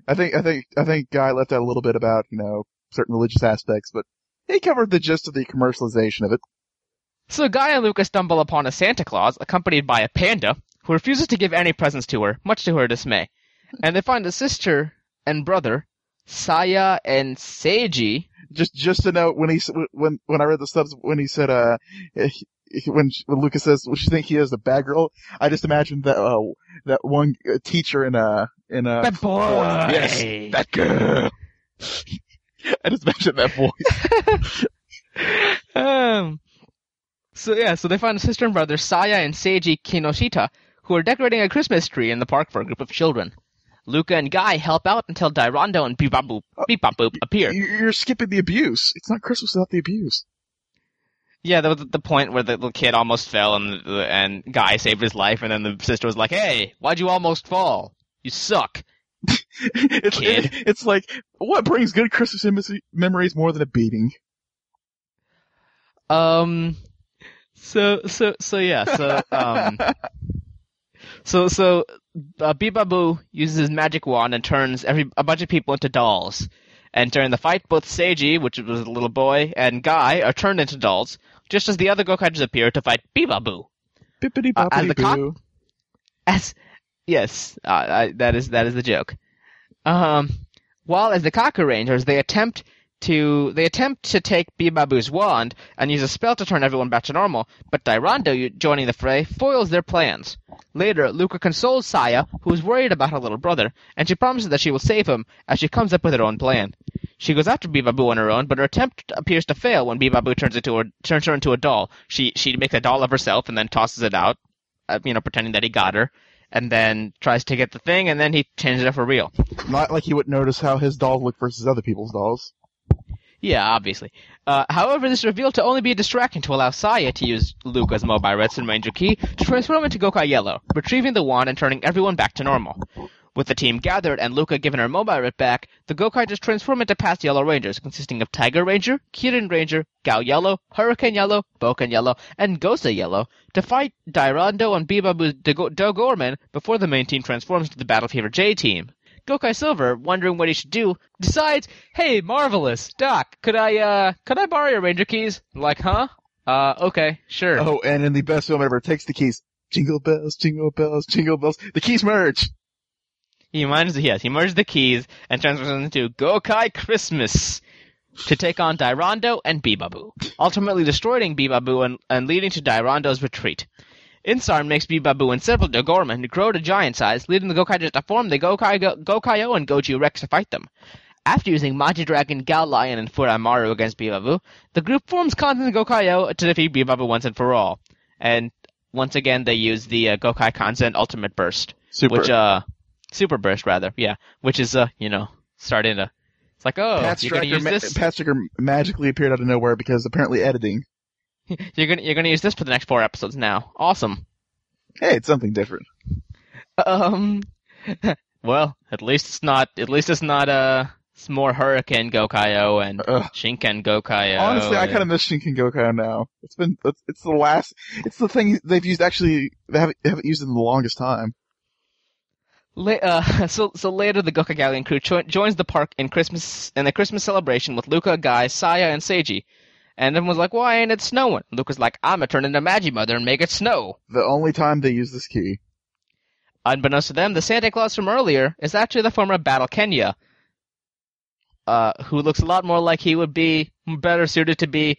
I think I think I think Guy left out a little bit about you know certain religious aspects, but he covered the gist of the commercialization of it. So Guy and Luca stumble upon a Santa Claus accompanied by a panda who refuses to give any presents to her, much to her dismay. And they find a sister and brother Saya and Seiji. Just just to note when he when when I read the subs when he said uh he- he- when, when Lucas says what you think he is a bad girl, I just imagined that uh that one uh, teacher in a in uh Bad boy. yes that girl. I just mentioned that voice. um, so yeah, so they find a sister and brother, Saya and Seiji Kinoshita, who are decorating a Christmas tree in the park for a group of children. Luca and Guy help out until Dairondo and Beep-Bop-Boop, Beep-Bop-Boop appear. You- You're skipping the abuse. It's not Christmas without the abuse. Yeah, the, the point where the little kid almost fell and and Guy saved his life, and then the sister was like, "Hey, why'd you almost fall? You suck." it's Kid. it's like what brings good Christmas memories more than a beating. Um, so so so yeah, so um, so so uh, Bibabu uses his magic wand and turns every a bunch of people into dolls. And during the fight, both Seiji, which was a little boy, and Guy are turned into dolls, just as the other Gokaijus appear to fight Bibabu. Bippity Uh, and the boo. As yes, uh, I, that is that is the joke. Um, while as the Kaku Rangers, they attempt to they attempt to take Bibabu's wand and use a spell to turn everyone back to normal, but Dairondo, joining the fray, foils their plans. Later, Luca consoles Saya, who is worried about her little brother, and she promises that she will save him as she comes up with her own plan. She goes after Bibabu on her own, but her attempt appears to fail when Bibabu turns a, turns her into a doll. She she makes a doll of herself and then tosses it out, uh, you know, pretending that he got her, and then tries to get the thing, and then he changes it for real. Not like he would notice how his dolls look versus other people's dolls. Yeah, obviously. Uh, however, this is revealed to only be a distraction to allow Saya to use Luca's Mobile Redstone Ranger key to transform into Gokai Yellow, retrieving the wand and turning everyone back to normal. With the team gathered and Luca given her Mobirates back, the Gokai just transform into past Yellow Rangers, consisting of Tiger Ranger, Kirin Ranger, Gao Yellow, Hurricane Yellow, Boken Yellow, and Gosei Yellow, to fight Dairondo and Dogo- Dogormin before the main team transforms into the Battle Fever J team. Gokai Silver, wondering what he should do, decides, "Hey, marvelous, Doc, could I uh, could I borrow your Ranger keys?" I'm like, huh? Uh, okay, sure. Oh, and in the best film ever, takes the keys. Jingle bells, jingle bells, jingle bells. The keys merge. He minds, yes, he merges the keys and transforms into Gokai Christmas to take on Dairondo and Bibabu, ultimately destroying Bibabu and, and leading to Dairondo's retreat. Insarn makes Bibabu and several Dogormin grow to giant size, leading the Gokai to form the Gokai Go- Gokaio and Goju Rex to fight them. After using Magi Dragon, GaoLion, and Furaimaru against Bibabu, the group forms Kanzen Gokaio to defeat Bibabu once and for all. And once again, they use the uh, Gokai Kanzen Ultimate Burst Super. which uh super burst rather yeah which is uh you know starting to it's like oh Pat you're gonna use this Pat magically appeared out of nowhere because apparently editing. you're gonna you're gonna use this for the next four episodes now awesome Hey, it's something different. um well at least it's not at least it's not uh it's more Hurricane Gokaio and Ugh. Shinken Gokaio Honestly, I kind of miss Shinken Gokai now. It's been, it's, it's the last, it's the thing they've used actually, they haven't, they haven't used it in the longest time. La- uh, so, so later, the Gokai Galleon crew jo- joins the park in Christmas in the Christmas celebration with Luca, Guy, Saya, and Seiji. And everyone's like, "Why ain't it snowing?" Luca's like, "I'm gonna turn into Magi Mother and make it snow." The only time they use this key. Unbeknownst to them, the Santa Claus from earlier is actually the former Battle Kenya, uh, who looks a lot more like he would be better suited to be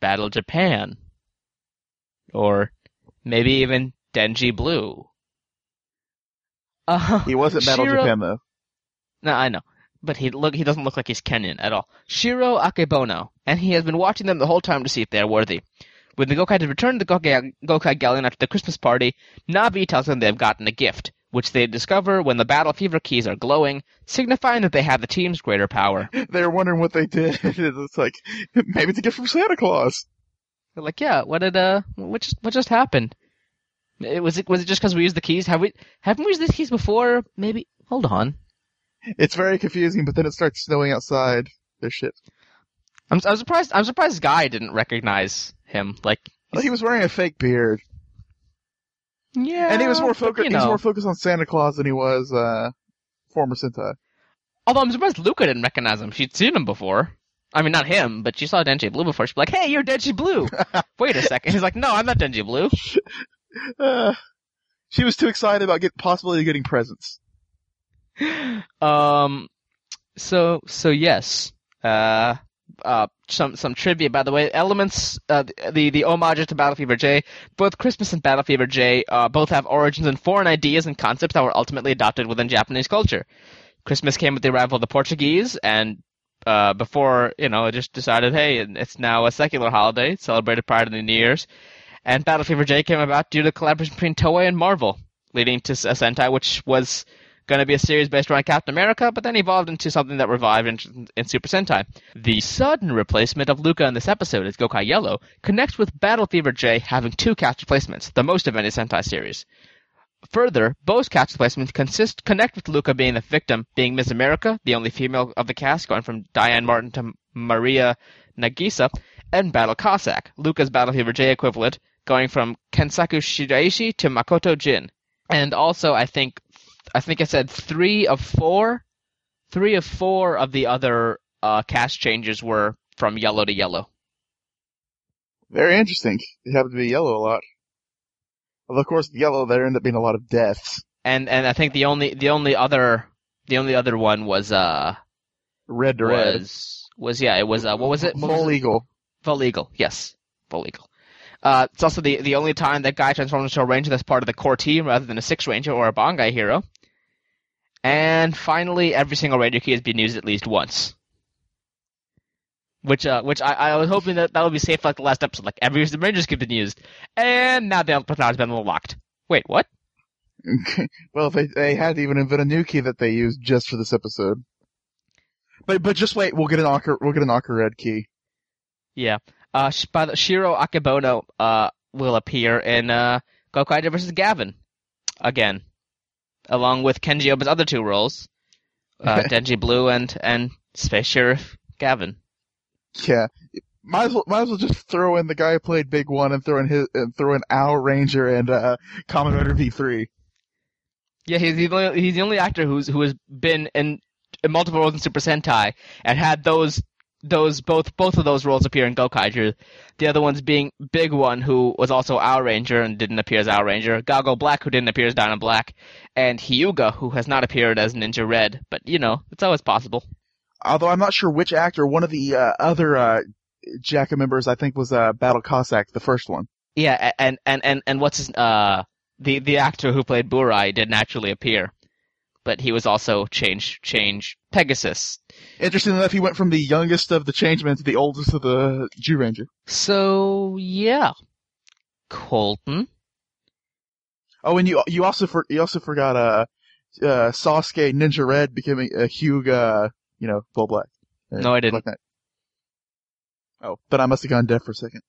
Battle Japan, or maybe even Denji Blue. Uh, He wasn't Battle Shiro- Japan though. No, I know. But he look he doesn't look like he's Kenyan at all. Shiro Akebono, and he has been watching them the whole time to see if they are worthy. When the Gokai return to the Gokai, Gokai Galleon after the Christmas party, Navi tells them they have gotten a gift, which they discover when the Battle Fever keys are glowing, signifying that they have the team's greater power. They're wondering what they did. it's like, maybe it's a gift from Santa Claus. They're like, yeah, what did uh, what just what just happened? It, was it was it just because we used the keys? Have we haven't we used these keys before? Maybe. Hold on. It's very confusing, but then it starts snowing outside. There's shit. I'm I'm surprised. I'm surprised Guy didn't recognize him. Like, Well, he was wearing a fake beard, yeah, and he was more focused. you He was more focused on Santa Claus than he was uh, former Sentai. Although I'm surprised Luca didn't recognize him. She'd seen him before. I mean, not him, but she saw Denji Blue before. She'd be like, "Hey, you're Denji Blue." Wait a second. He's like, "No, I'm not Denji Blue." Uh, she was too excited about get possibly getting presents. Um, So so yes. Uh, uh, some some trivia by the way. Elements uh, the the homages to Battle Fever J. Both Christmas and Battle Fever J uh, both have origins in foreign ideas and concepts that were ultimately adopted within Japanese culture. Christmas came with the arrival of the Portuguese, and uh, before you know, just decided, hey, it's now a secular holiday celebrated prior to the New Year's. And Battle Fever J came about due to collaboration between Toei and Marvel, leading to a Sentai, which was going to be a series based around Captain America, but then evolved into something that revived in, in, Super Sentai. The sudden replacement of Luca in this episode as Gokai Yellow connects with Battle Fever J having two cast replacements, the most of any Sentai series. Further, both cast replacements consist connect with Luca being the victim, being Miss America, the only female of the cast, going from Diane Martin to Maria Nagisa, and Battle Cossack, Luca's Battle Fever J equivalent, going from Kensaku Shiraishi to Makoto Jin. And also, I think I think I said three of four, three of four of the other uh, cast changes were from yellow to yellow. Very interesting. It happened to be yellow a lot. Of course, yellow there ended up being a lot of deaths. And and I think the only the only other the only other one was uh red to was, red was yeah it was uh what was it Vul Eagle. Vul Eagle, yes, Vul Eagle. Uh, it's also the the only time that guy transforms into a ranger that's part of the core team rather than a six ranger or a Bangai hero. And finally, every single Ranger key has been used at least once. Which, uh, which I, I was hoping that that would be safe like the last episode, like every Rangers key has been used, and now the personage has been unlocked. Wait, what? well, they they had to even invent a new key that they used just for this episode. But but just wait, we'll get an Aqua, we'll get an Aqua Red key. Yeah. Uh, by the, Shiro Akebono uh will appear in uh Gokaiger versus Gavan again along with Kenji Oba's other two roles, uh, Denji Blue and and Space Sheriff Gavan. Yeah, might as well might as well just throw in the guy who played Big One and throw in his and throw in Owl Ranger and uh, Kamen Rider V three. Yeah, he's the only he's the only actor who's who has been in, in multiple roles in Super Sentai and had those those both both of those roles appear in Gokaiger. The other ones being Big One, who was also Owl Ranger and didn't appear as Owl Ranger, Goggle Black, who didn't appear as Dyna Black, and Hyuga, who has not appeared as Ninja Red. But you know, it's always possible. Although I'm not sure which actor. One of the uh, other uh, JACA members, I think, was uh, Battle Cossack, the first one. Yeah, and and and and what's his uh the the actor who played Burai didn't actually appear but he was also change change Pegasus. Interesting enough, he went from the youngest of the Changemen to the oldest of the Zyuranger. So yeah, Colton. Oh, and you you also for, you also forgot uh, uh Sasuke Ninja Red becoming a Hyuga, you know, full black. No, I didn't. Like oh, but I must have gone deaf for a second.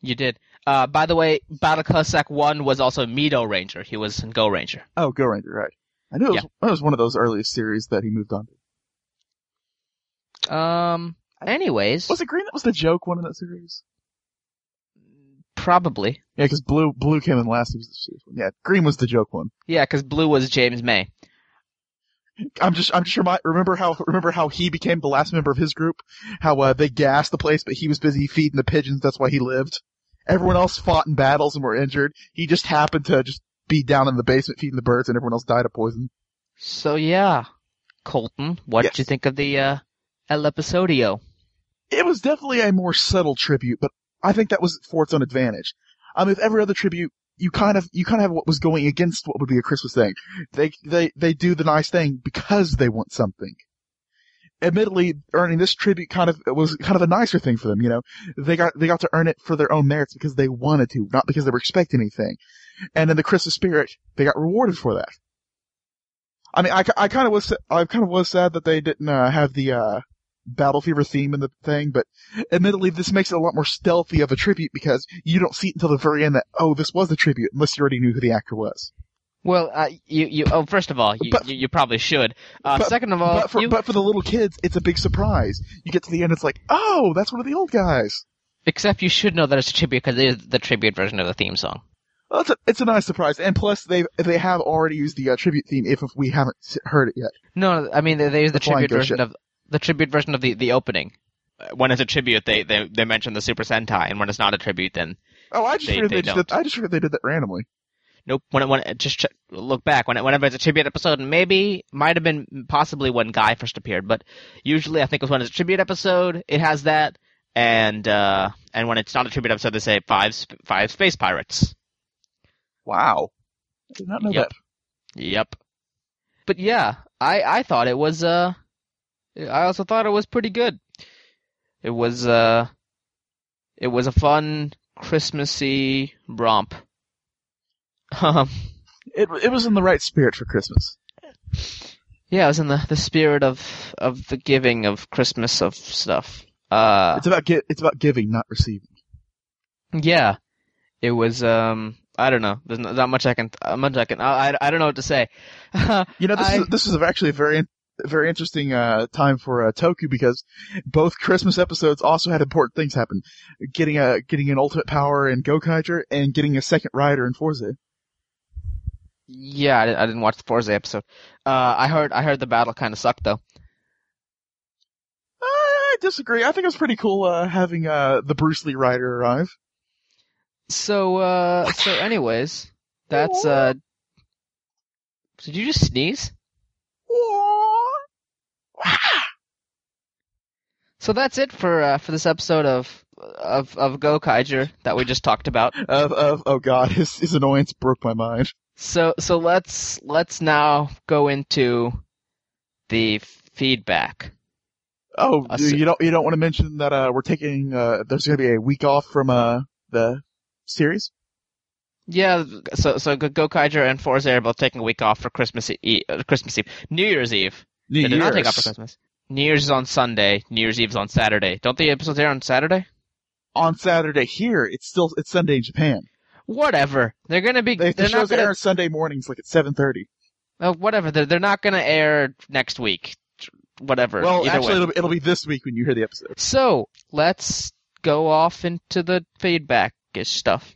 You did. Uh, by the way, Battle Cossack 1 was also Mido Ranger. He was Go Ranger. Oh, Go Ranger, right. I knew it was, yeah. it was one of those earliest series that he moved on to. Um. Anyways, was it Green that was the joke one in that series? Probably. Yeah, because Blue Blue came in last. Was the serious one. Yeah, Green was the joke one. Yeah, because Blue was James May. I'm just I'm just remi- remember how remember how he became the last member of his group. How uh, they gassed the place, but he was busy feeding the pigeons. That's why he lived. Everyone else fought in battles and were injured. He just happened to just be down in the basement feeding the birds, and everyone else died of poison. So yeah, Colton, what yes. did you think of the uh, El Episodio? It was definitely a more subtle tribute, but I think that was for its own advantage. I mean, with every other tribute, you kind of you kind of have what was going against what would be a Christmas thing. They they they do the nice thing because they want something. Admittedly, earning this tribute kind of was kind of a nicer thing for them. You know, they got they got to earn it for their own merits because they wanted to, not because they were expecting anything and in the Christmas spirit, they got rewarded for that. I mean, I, I kind of was, I kind of was sad that they didn't uh, have the uh, battle fever theme in the thing, but admittedly, this makes it a lot more stealthy of a tribute because you don't see it until the very end that oh, this was the tribute, unless you already knew who the actor was. Well, uh, you, you, oh, first of all, you, but, you, you, probably should. Uh, but, second of all, but for, you... but for the little kids, it's a big surprise. You get to the end, it's like, oh, that's one of the old guys. Except you should know that it's a tribute because it is the tribute version of the theme song. Well, it's a, it's a nice surprise, and plus they they have already used the uh, tribute theme if, if we haven't heard it yet. No, I mean they, they use the, the tribute version ship. of the tribute version of the, the opening. When it's a tribute, they, they they mention the Super Sentai, and when it's not a tribute, then oh, I just they, figured they, they just did, I just figured they did that randomly. nope. When it, when it, just ch- look back when it, whenever it's a tribute episode, maybe might have been possibly when Guy first appeared, but usually I think it was when it's a tribute episode, it has that, and uh, and when it's not a tribute episode, they say five five space pirates. Wow. I did not know Yep. that. Yep. But yeah, I I thought it was uh, I also thought it was pretty good. It was uh, it was a fun Christmassy romp. Um. It it was in the right spirit for Christmas. Yeah, it was in the, the spirit of of the giving of Christmas of stuff. Uh, It's about get it's about giving, not receiving. yeah, it was. Um, I don't know. There's not, not much I can. Uh, much I can. I, I, I don't know what to say. You know, this I- is this is actually a very very interesting uh, time for uh, Toku because both Christmas episodes also had important things happen. Getting a getting an ultimate power in Gokaiger and getting a second rider in Fourze. yeah, I, didn't- I didn't watch the Fourze episode. Uh, I heard I heard the battle kind of sucked though. I disagree. I think it was pretty cool uh, having uh, the Bruce Lee rider arrive. So uh, so anyways, that's uh. Did you just sneeze? So that's it for uh, for this episode of of of Go Kaiser that we just talked about. Of of oh god, his his annoyance broke my mind. So so let's let's now go into the feedback. Oh, see. you don't you don't want to mention that uh, we're taking uh, there's going to be a week off from uh, the series. Yeah, so so Go- Go and Fourze are both taking a week off for Christmas Eve, uh, Christmas Eve, New Year's Eve. New They did not take Year's. off for Christmas. New Year's is on Sunday. New Year's Eve is on Saturday. Don't the episodes air on Saturday? on Saturday here. It's still it's Sunday in Japan. Whatever. They're gonna be. They, the they're not shows gonna. air Sunday mornings, like at seven thirty. Oh, whatever. They're they're not gonna air next week. Whatever. Well, Either actually, way. it'll, be- it'll be this week when you hear the episode. So let's go off into the feedback stuff.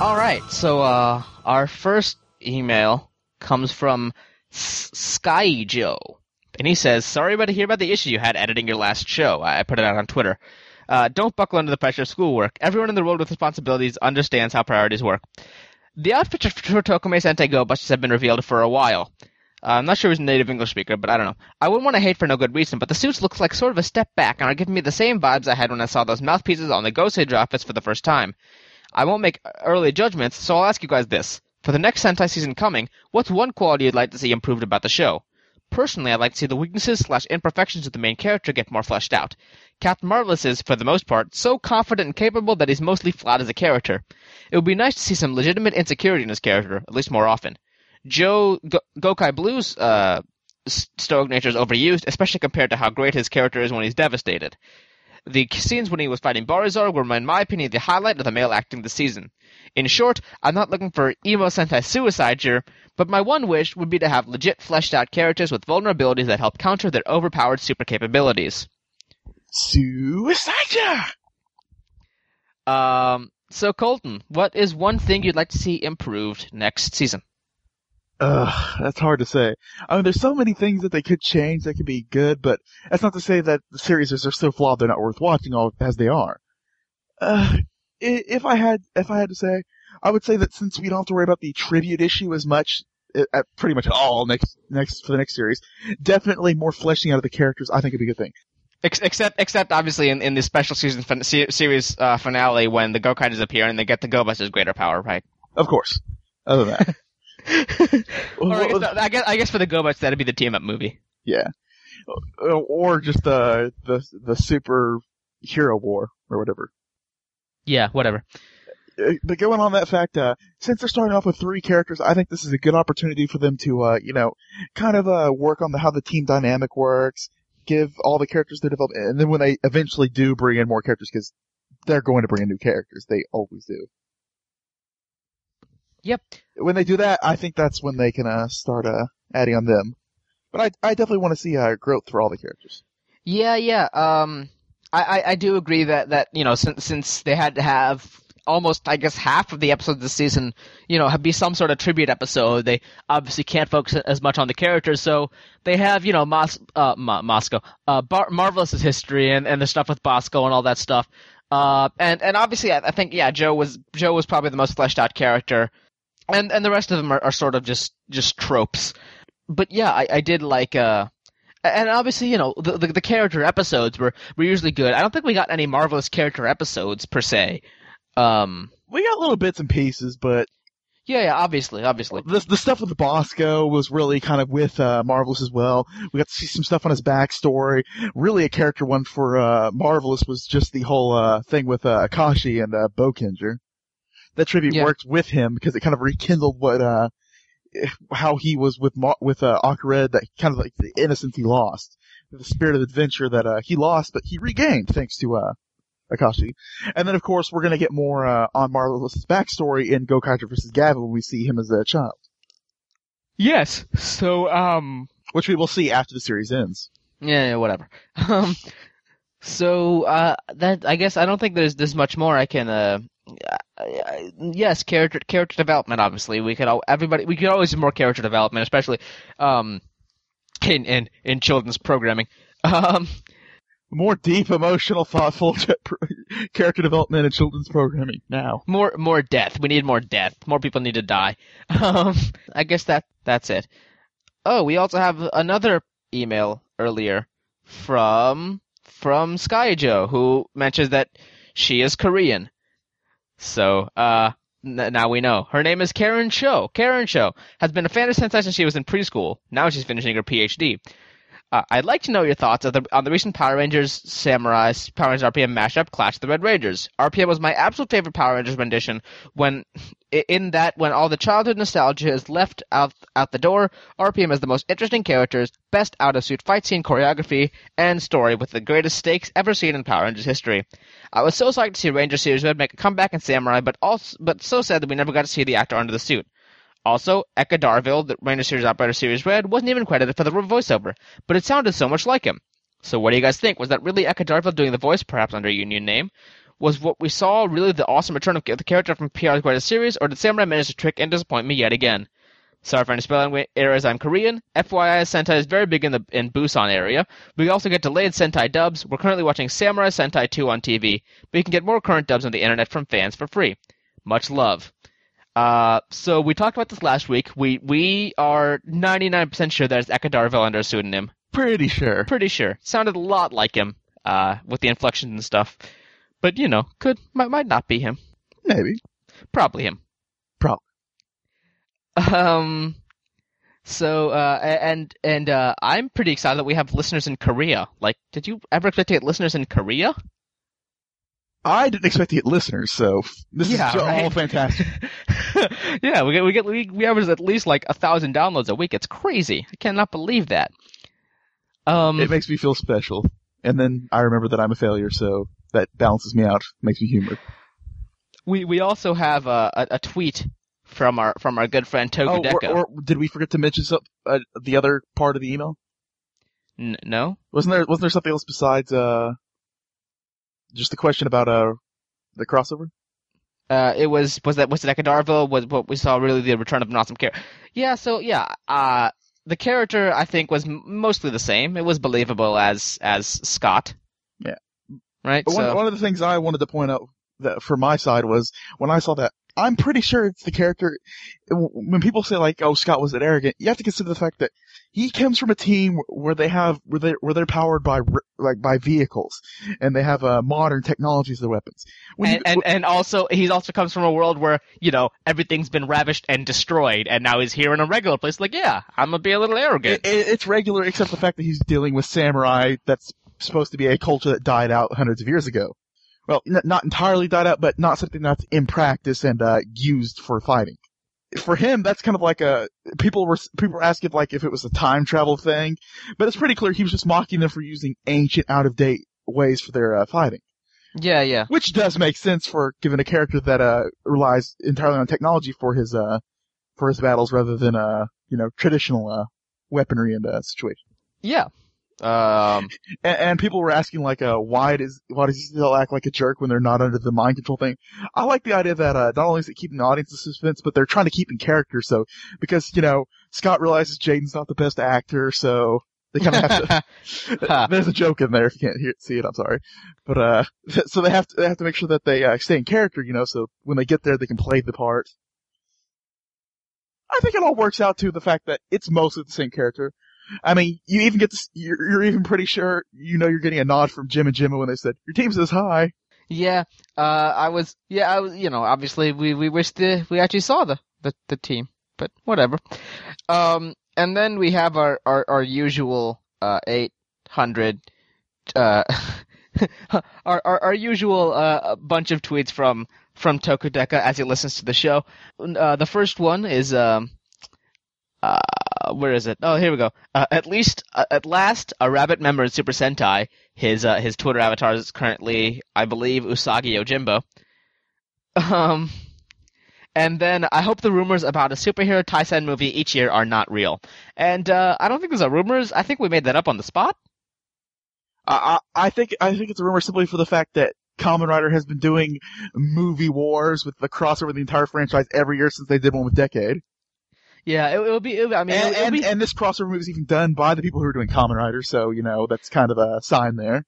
All right, so uh, our first email comes from S- Sky Joe, and he says, "Sorry about to hear about the issue you had editing your last show. I put it out on Twitter. Uh, don't buckle under the pressure of schoolwork. Everyone in the world with responsibilities understands how priorities work. The outfits for Tokumei Sentai Go Busters have been revealed for a while. Uh, I'm not sure he's a native English speaker, but I don't know. I wouldn't want to hate for no good reason, but the suits look like sort of a step back and are giving me the same vibes I had when I saw those mouthpieces on the Gosei outfits for the first time. I won't make early judgments, so I'll ask you guys this. For the next Sentai season coming, what's one quality you'd like to see improved about the show? Personally, I'd like to see the weaknesses slash imperfections of the main character get more fleshed out. Captain Marvelous is, for the most part, so confident and capable that he's mostly flat as a character. It would be nice to see some legitimate insecurity in his character, at least more often. Joe Go- Gokai Blue's uh, stoic nature is overused, especially compared to how great his character is when he's devastated. The scenes when he was fighting Barizorg were, in my opinion, the highlight of the male acting this season. In short, I'm not looking for emo Sentai suicide here, but my one wish would be to have legit fleshed out characters with vulnerabilities that help counter their overpowered super capabilities. Suicide. Um, so Colton, what is one thing you'd like to see improved next season? Ugh, that's hard to say. I mean, there's so many things that they could change that could be good, but that's not to say that the series are so flawed they're not worth watching all as they are. Uh, if I had, if I had to say, I would say that since we don't have to worry about the tribute issue as much, uh, at pretty much all next, next, for the next series, definitely more fleshing out of the characters, I think would be a good thing. Except, except obviously in, in the special season fin- series uh, finale when the Gokaigers appear and they get the Go Busters greater power, right? Of course. Other than that. or I guess, I guess, I guess for the Go Busters that'd be the team up movie. Yeah. Or just the, the, the super hero war, or whatever. Yeah, whatever. Uh, but going on that fact, uh, since they're starting off with three characters, I think this is a good opportunity for them to, uh, you know, kind of, uh, work on the, how the team dynamic works, give all the characters their development, and then when they eventually do bring in more characters, because they're going to bring in new characters, they always do. Yep. When they do that, I think that's when they can, uh, start, uh, adding on them. But I, I definitely want to see, uh, growth for all the characters. Yeah, yeah. Um, I, I, I do agree that, that you know since since they had to have almost, I guess, half of the episodes this season, you know, have be some sort of tribute episode. They obviously can't focus as much on the characters, so they have, you know, Mos- uh, Mo- Moscow, uh, Bar- Marvelous's history and, and the stuff with Bosco and all that stuff. Uh, and, and obviously, I, I think, yeah, Joe was, Joe was probably the most fleshed out character. And, and the rest of them are, are sort of just, just tropes. But yeah, I, I did like, uh, and obviously, you know, the, the, the character episodes were were usually good. I don't think we got any marvelous character episodes per se. Um, We got little bits and pieces, but yeah, yeah, obviously, obviously. the the stuff with Bosco was really kind of with uh, Marvelous as well. We got to see some stuff on his backstory. Really, a character one for uh, Marvelous was just the whole uh, thing with uh, Akashi and uh, Bokenger. That tribute Yeah. worked with him because it kind of rekindled what uh, how he was with Mar- with uh, Akared, that kind of like the innocence he lost, the spirit of adventure that uh, he lost, but he regained thanks to uh, Akashi. And then, of course, we're gonna get more uh, on Marvelous's backstory in Gokaiger vs. Gavan when we see him as a child, Yes. So, um, which we will see after the series ends. yeah, yeah, whatever. Um, so uh, that I guess I don't think there's there's much more I can. Uh, yes, character character development. Obviously, we could all, everybody we could always do more character development, especially um, in in in children's programming. Um, More deep, emotional, thoughtful character development in children's programming now. more more death. We need more death. More people need to die. Um, I guess that that's it. Oh, we also have another email earlier from from Skyjo who mentions that she is Korean. So, uh, n- now we know. Her name is Karen Cho. Karen Cho has been a fan since she was in preschool. Now she's finishing her PhD. Uh, I'd like to know your thoughts on the, on the recent Power Rangers Samurai Power Rangers RPM mashup, Clash of the Red Rangers. RPM was my absolute favorite Power Rangers rendition. When in that, when all the childhood nostalgia is left out out the door, RPM has the most interesting characters, best out of suit fight scene choreography, and story with the greatest stakes ever seen in Power Rangers history. I was so psyched to see Ranger Series Red make a comeback in Samurai, but also but so sad that we never got to see the actor under the suit. Also, Eka Darville, the Ranger Series Operator Series Red, wasn't even credited for the voiceover, but it sounded so much like him. So what do you guys think? Was that really Eka Darville doing the voice, perhaps under a union name? Was what we saw really the awesome return of the character from PR's greatest series, or did Samurai manage to trick and disappoint me yet again? Sorry for any spelling errors, I'm Korean. FYI, Sentai is very big in the in Busan area. We also get delayed Sentai dubs. We're currently watching Samurai Sentai 2 on TV, but you can get more current dubs on the internet from fans for free. Much love. Uh, so we talked about this last week. We we are 99% sure that it's Eka Darville under a pseudonym. Pretty sure. Pretty sure. Sounded a lot like him, uh, with the inflections and stuff. But you know, could might might not be him. Maybe. Probably him. Probably. Um. So, uh, and and uh, I'm pretty excited that we have listeners in Korea. Like, did you ever expect to get listeners in Korea? I didn't expect to get listeners, so this Yeah, is all fantastic. yeah, we get we get we, we average at least like a thousand downloads a week. It's crazy. I cannot believe that. Um, It makes me feel special. And then I remember that I'm a failure, so that balances me out, makes me humored. we we also have a, a, a tweet from our from our good friend Oh, Togudeka. or, or did we forget to mention some, uh, the other part of the email? N- no, Wasn't there wasn't there something else besides uh just the question about uh the crossover? uh, it was was that was it Eka Darville? Was what we saw really the return of an awesome character? Yeah, so yeah, uh, the character I think was m- mostly the same. It was believable as as Scott. Yeah. Right. But one, so one of the things I wanted to point out that for my side was when I saw that I'm pretty sure it's the character. When people say like, "Oh, Scott was it arrogant," you have to consider the fact that he comes from a team where they have where they where they're powered by like by vehicles and they have uh, modern technologies as weapons. When you- and, and and also he also comes from a world where you know everything's been ravished and destroyed, and now he's here in a regular place. Like, yeah, I'm gonna be a little arrogant. it, it- it's regular, except the fact that he's dealing with samurai. That's supposed to be a culture that died out hundreds of years ago. Well, n- not entirely died out, but not something that's in practice and uh, used for fighting. For him, that's kind of like a people were people were asking like if it was a time travel thing, but it's pretty clear he was just mocking them for using ancient, out of date ways for their uh, fighting, yeah, yeah. which does make sense for given a character that uh relies entirely on technology for his uh for his battles rather than uh you know traditional uh weaponry and uh situation. Yeah, Um, and, and people were asking like, uh, why does why does he still act like a jerk when they're not under the mind control thing? I like the idea that uh, not only is it keeping the audience in suspense, but they're trying to keep in character. So because you know Scott realizes Jayden's not the best actor, so they kind of have to. there's a joke in there if you can't hear, see it. I'm sorry, but uh, so they have to they have to make sure that they uh, stay in character, you know. So when they get there, they can play the part. I think it all works out to the fact that it's mostly the same character. I mean, you even get this, you're, you're even pretty sure, you know, you're getting a nod from Jim and Jimmy when they said, your team says hi. yeah, uh, I was, yeah, I was, you know, obviously we, we wish the, we actually saw the, the, the team, but whatever. Um, and then we have our, our, our usual, uh, 800, uh, our, our, our usual, uh, bunch of tweets from, from Tokudeka as he listens to the show. Uh, the first one is, um, uh, where is it? Oh, here we go. Uh, at least, uh, at last, a rabbit member in Super Sentai. His uh, his Twitter avatar is currently, I believe, Usagi Yojimbo. Um, and then I hope the rumors about a superhero Taisen movie each year are not real. And uh, I don't think those are rumors. I think we made that up on the spot. I, I think I think it's a rumor simply for the fact that Kamen Rider has been doing movie wars with the crossover of the entire franchise every year since they did one with Decade. Yeah, it, it would be. It, I mean, and, it, would and, be, and this crossover movie is even done by the people who are doing Kamen Rider, so you know that's kind of a sign there.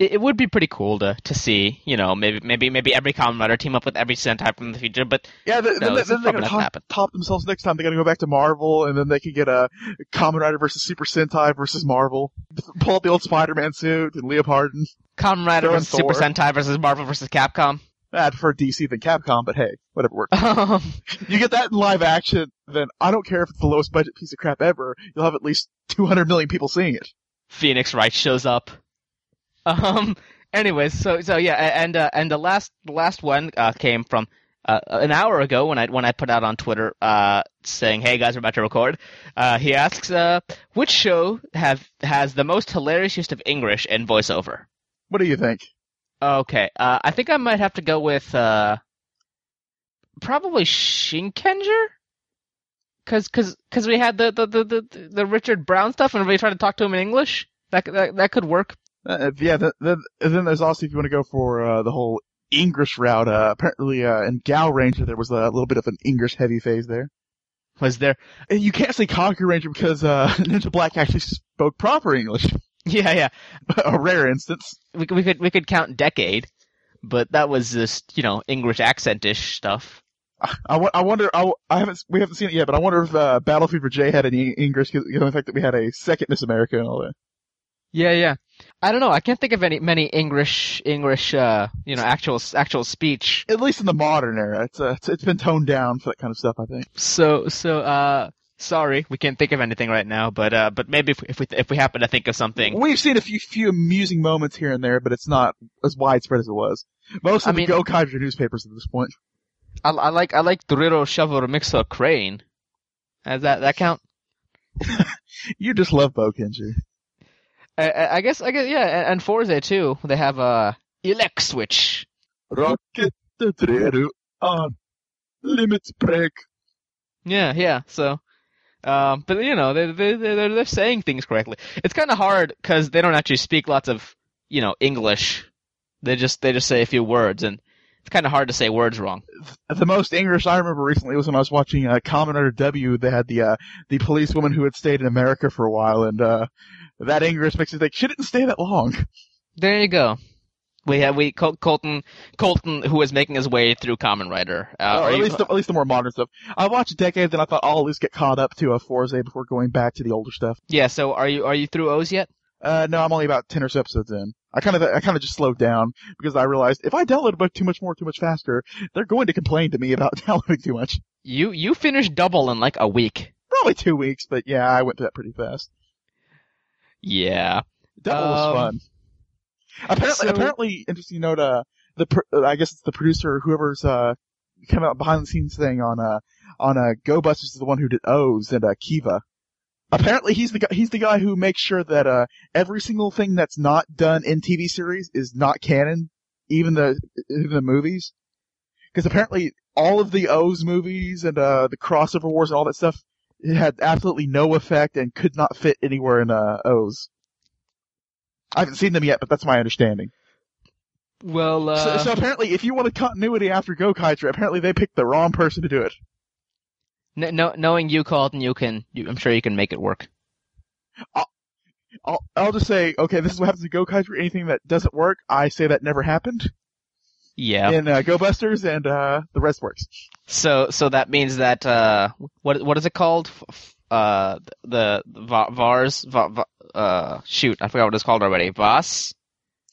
it, it would be pretty cool to to see. You know, maybe maybe maybe every Kamen Rider team up with every Sentai from the future. But Yeah, then, No, then, this then they're probably gonna top, top themselves next time. They gotta go back to Marvel, and then they can get a Kamen Rider versus Super Sentai versus Marvel. Pull out the old Spider-Man suit and Leopardon. Kamen Rider Throw in versus Super Thor. Sentai versus Marvel versus Capcom. I prefer DC than Capcom, but hey, whatever works. Um, You get that in live action, then I don't care if it's the lowest budget piece of crap ever. You'll have at least 200 million people seeing it. Phoenix Wright shows up. Um. Anyways, so so yeah, and uh, and the last the last one uh, came from uh, an hour ago when I when I put out on Twitter uh, saying, "Hey guys, we're about to record." Uh, he asks, uh, "Which show have has the most hilarious use of English in voiceover?" What do you think? Okay, uh, I think I might have to go with uh, probably Shinkenger. Cause, cause, cause we had the, the, the, the, the Richard Brown stuff, and everybody tried to talk to him in English. That, that, that could work. Uh, yeah, th th and then there's also if you want to go for uh, the whole English route. Uh, apparently, uh, in Gal Ranger there was a little bit of an English heavy phase there. Was there? And you can't say Kakuranger because uh, Ninja Black actually spoke proper English. Yeah, yeah. a rare instance. We, could- we could, we could count Decade, but that was just, you know, English accentish stuff. I, I wonder. I, I haven't. We haven't seen it yet, but I wonder if uh, Battle Fever J had any English, given the fact that we had a second Miss America and all that. Yeah, yeah. I don't know. I can't think of any many English English uh you know actual actual speech. At least in the modern era, it's uh, it's, it's been toned down for that kind of stuff. I think. So so uh sorry, we can't think of anything right now, but uh but maybe if we if we, if we happen to think of something. We've seen a few few amusing moments here and there, but it's not as widespread as it was. Most I of the mean- Go Kaiju newspapers at this point. I, I like I like Dorito Shovel Mixer Crane. Does that that count? You just love Bo Kenji. I, I I guess I guess yeah, and, and Fourze too. They have a uh, elect switch. Rocket the Dreru on limit break. Yeah, yeah. So, um, but you know, they they they're, they're saying things correctly. It's kind of hard because they don't actually speak lots of you know English. They just they just say a few words, and it's kind of hard to say words wrong. The most English I remember recently was when I was watching uh, Rider W. They had the uh, the policewoman who had stayed in America for a while, and uh, that English makes you think she didn't stay that long. There you go. We have we Col- Colton Colton who is making his way through Kamen Rider. Uh, are at you- least the, at least the more modern stuff. I watched Decade, then I thought I'll at least get caught up to a Fourze before going back to the older stuff. yeah. So are you are you through O's yet? Uh, no, I'm only about ten or so episodes in. I kind of I kind of just slowed down because I realized if I download a book too much more, too much faster, they're going to complain to me about downloading too much. You you finished double in like a week. Probably two weeks, but yeah, I went through that pretty fast. Yeah. Double Um, was fun. Apparently, so- apparently, interesting note. Uh, the uh, I guess it's the producer, whoever's uh coming out behind the scenes thing on uh on uh Go Busters is the one who did O's and uh Kiva. Apparently, he's the guy. He's the guy who makes sure that uh every single thing that's not done in TV series is not canon, even the even the movies. Because apparently, all of the O's movies and uh the crossover wars and all that stuff it had absolutely no effect and could not fit anywhere in uh O's. I haven't seen them yet, but that's my understanding. Well, uh, so, so apparently, if you wanted continuity after Gokaiger, apparently they picked the wrong person to do it. n- no, knowing you, Colton, you can. You, I'm sure you can make it work. I'll, I'll just say, okay, this is what happens to Gokaiger. Anything that doesn't work, I say that never happened Yeah. in uh, Go Busters, and uh, the rest works. So, so that means that uh, what what is it called? F- Uh, the, the Vars. Va- uh, shoot, I forgot what it's called already. Voss.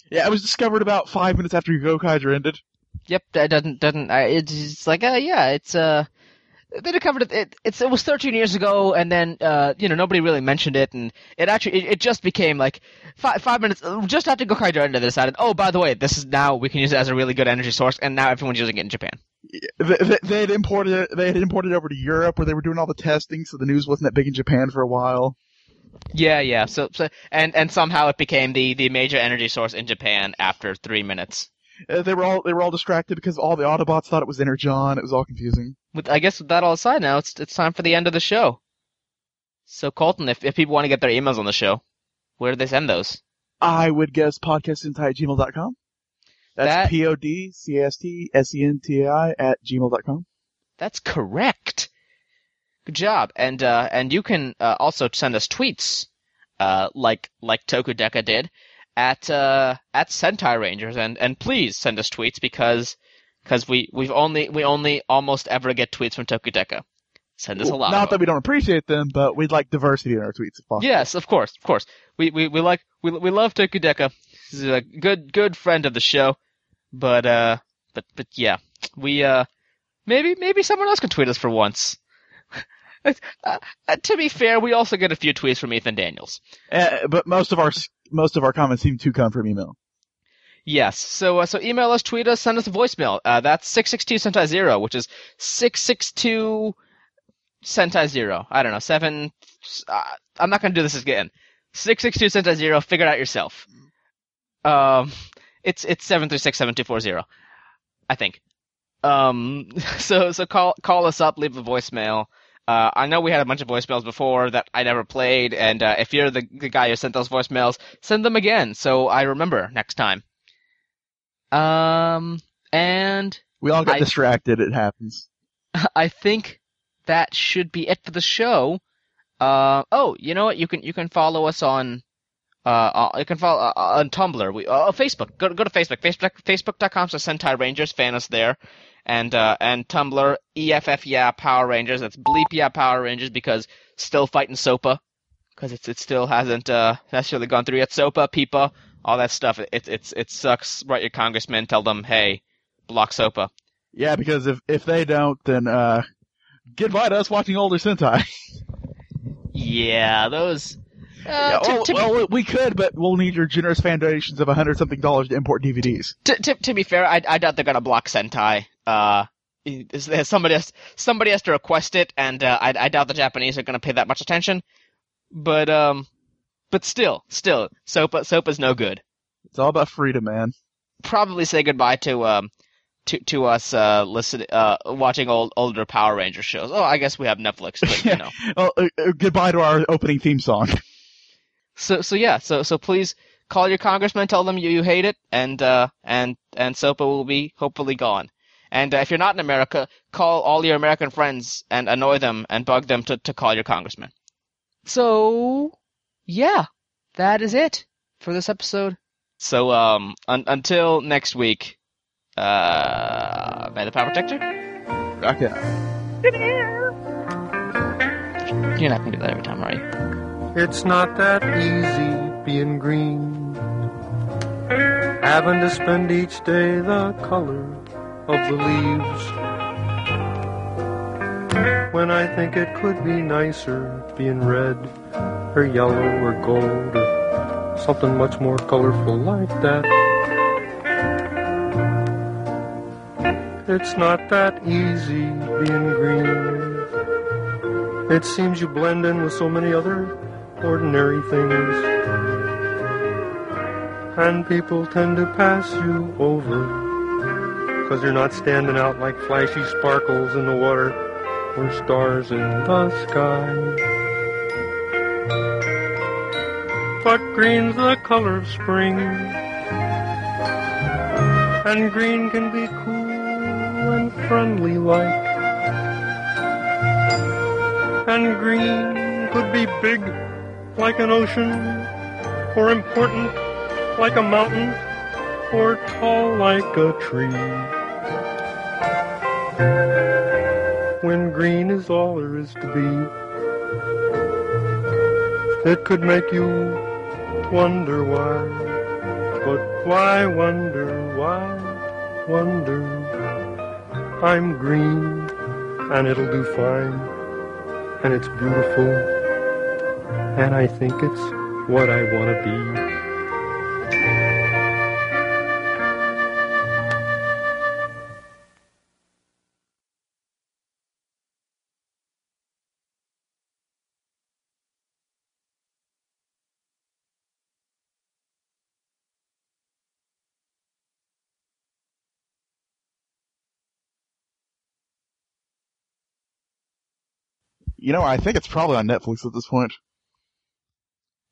Yeah, it was discovered about five minutes after Gokaiger ended. Yep, that doesn't doesn't. It's, it's like uh, yeah, it's uh, they discovered it, it. It's it was 13 years ago, and then uh, you know nobody really mentioned it, and it actually it, it just became like five five minutes just after Gokaiger ended. They decided, oh by the way, this is now we can use it as a really good energy source, and now everyone's using it in Japan. They, had imported it. They had imported it over to Europe, where they were doing all the testing, so the news wasn't that big in Japan for a while. Yeah, yeah. So, so and and somehow it became the the major energy source in Japan after three minutes. Uh, they were all they were all distracted because all the Autobots thought it was Energon. It was all confusing. With I guess with that all aside, now it's it's time for the end of the show. So Colton, if if people want to get their emails on the show, where do they send those? I would guess podcastintai at gmail.com. That- That's P O D C S T S E N T A I at gmail.com. That's correct. Good job. And uh, and you can uh, also send us tweets, uh, like like Tokudeka did, at uh, at Sentai Rangers, and and please send us tweets because because we we've only we only almost ever get tweets from Tokudeka. Send us a lot. Not that we don't appreciate them, but we'd like diversity in our tweets if possible. Yes, of course, of course. We we we like we we love Tokudeka. He's a good good friend of the show, but uh, but but yeah, we uh, maybe maybe someone else can tweet us for once. uh, uh, to be fair, we also get a few tweets from Ethan Daniels. Uh, but most of our most of our comments seem to come from email. Yes, so uh, so email us, tweet us, send us a voicemail. Uh, that's six six two Sentai zero, which is six six two Sentai zero. I don't know seven. Uh, I'm not gonna do this again. Six six two Sentai zero. Figure it out yourself. Um, it's it's seven three six seven two four zero. I think. Um, so so call call us up, leave a voicemail. Uh, I know we had a bunch of voicemails before that I never played, and uh, if you're the, the guy who sent those voicemails, send them again so I remember next time. Um, and We all got I- distracted. It happens. I think that should be it for the show. Uh, oh, you know what? You can you can follow us on. Uh, uh you can follow uh, on Tumblr. We uh, Facebook. Go go to Facebook. Facebook Facebook.com so Sentai Rangers. Fan us there, and uh and Tumblr EFF yeah Power Rangers. That's bleep yeah Power Rangers because still fighting SOPA because it's it still hasn't uh necessarily gone through yet. SOPA, PIPA, all that stuff. It it it's it sucks. Write your congressman. Tell them hey, block SOPA. Yeah, because if if they don't, then uh, goodbye to us watching older Sentai. Yeah, those. Uh, Yeah, to- well, to be- well, we could, but we'll need your generous fan donations of a hundred something dollars to import DVDs. to, to, to be fair, I, I doubt they're gonna block Sentai. Uh, is- is- somebody has somebody has to request it, and uh, I, I doubt the Japanese are gonna pay that much attention. But um, but still, still, Sopa Sopa's no good. It's all about freedom, man. Probably say goodbye to um to to us uh listen uh watching old older Power Ranger shows. Oh, I guess we have Netflix, but you know. Well, uh, uh, goodbye to our opening theme song. So so yeah, so so please call your congressman, tell them you, you hate it, and uh and and SOPA will be hopefully gone. And uh, if you're not in America, call all your American friends and annoy them and bug them to, to call your congressman. So yeah, that is it for this episode. So um un- until next week, uh may the power protector. Okay. You're not gonna do that every time, are you? It's not that easy being green. Having to spend each day the color of the leaves. When I think it could be nicer being red or yellow or gold or something much more colorful like that. It's not that easy being green. It seems you blend in with so many other ordinary things. And people tend to pass you over. Cause you're not standing out like flashy sparkles in the water or stars in the sky. but green's the color of spring. And green can be cool and friendly like. And green could be big like an ocean, or important like a mountain, or tall like a tree. When green is all there is to be, it could make you wonder why. But why wonder, why wonder? I'm green, and it'll do fine, and it's beautiful, and I think it's what I want to be. You know, I think it's probably on Netflix at this point.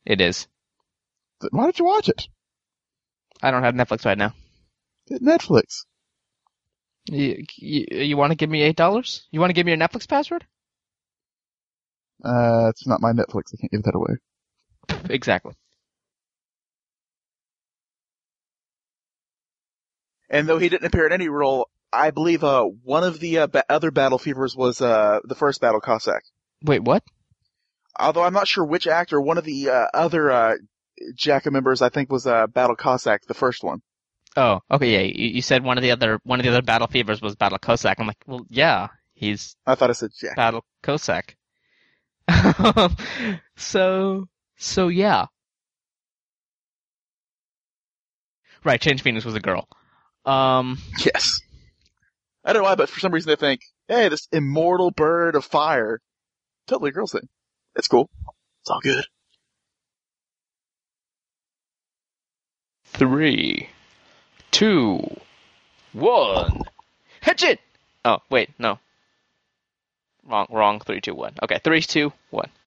It is. Why don't you watch it? I don't have Netflix right now. Get Netflix. You, you, you want to give me eight dollars? You want to give me your Netflix password? Uh, it's not my Netflix. I can't give that away. Exactly. And though he didn't appear in any role, I believe uh one of the uh, ba- other Battle Fevers was uh the first Battle Cossack. Wait, what? Although I'm not sure which actor. One of the uh, other uh Jacka members, I think, was uh Battle Cossack, the first one. Oh, okay, yeah. You, you said one of the other one of the other Battle Fevers was Battle Cossack. I'm like, well, yeah, he's I thought I said Jack. Battle Cossack. so, so yeah. Right, Change Phoenix was a girl. Um, Yes. I don't know why, but for some reason they think, hey, this immortal bird of fire, totally a girl's thing. It's cool. It's all good. three, two, one. Hitch it! Oh, wait, no. Wrong, wrong. Three, two, one. Okay, three, two, one.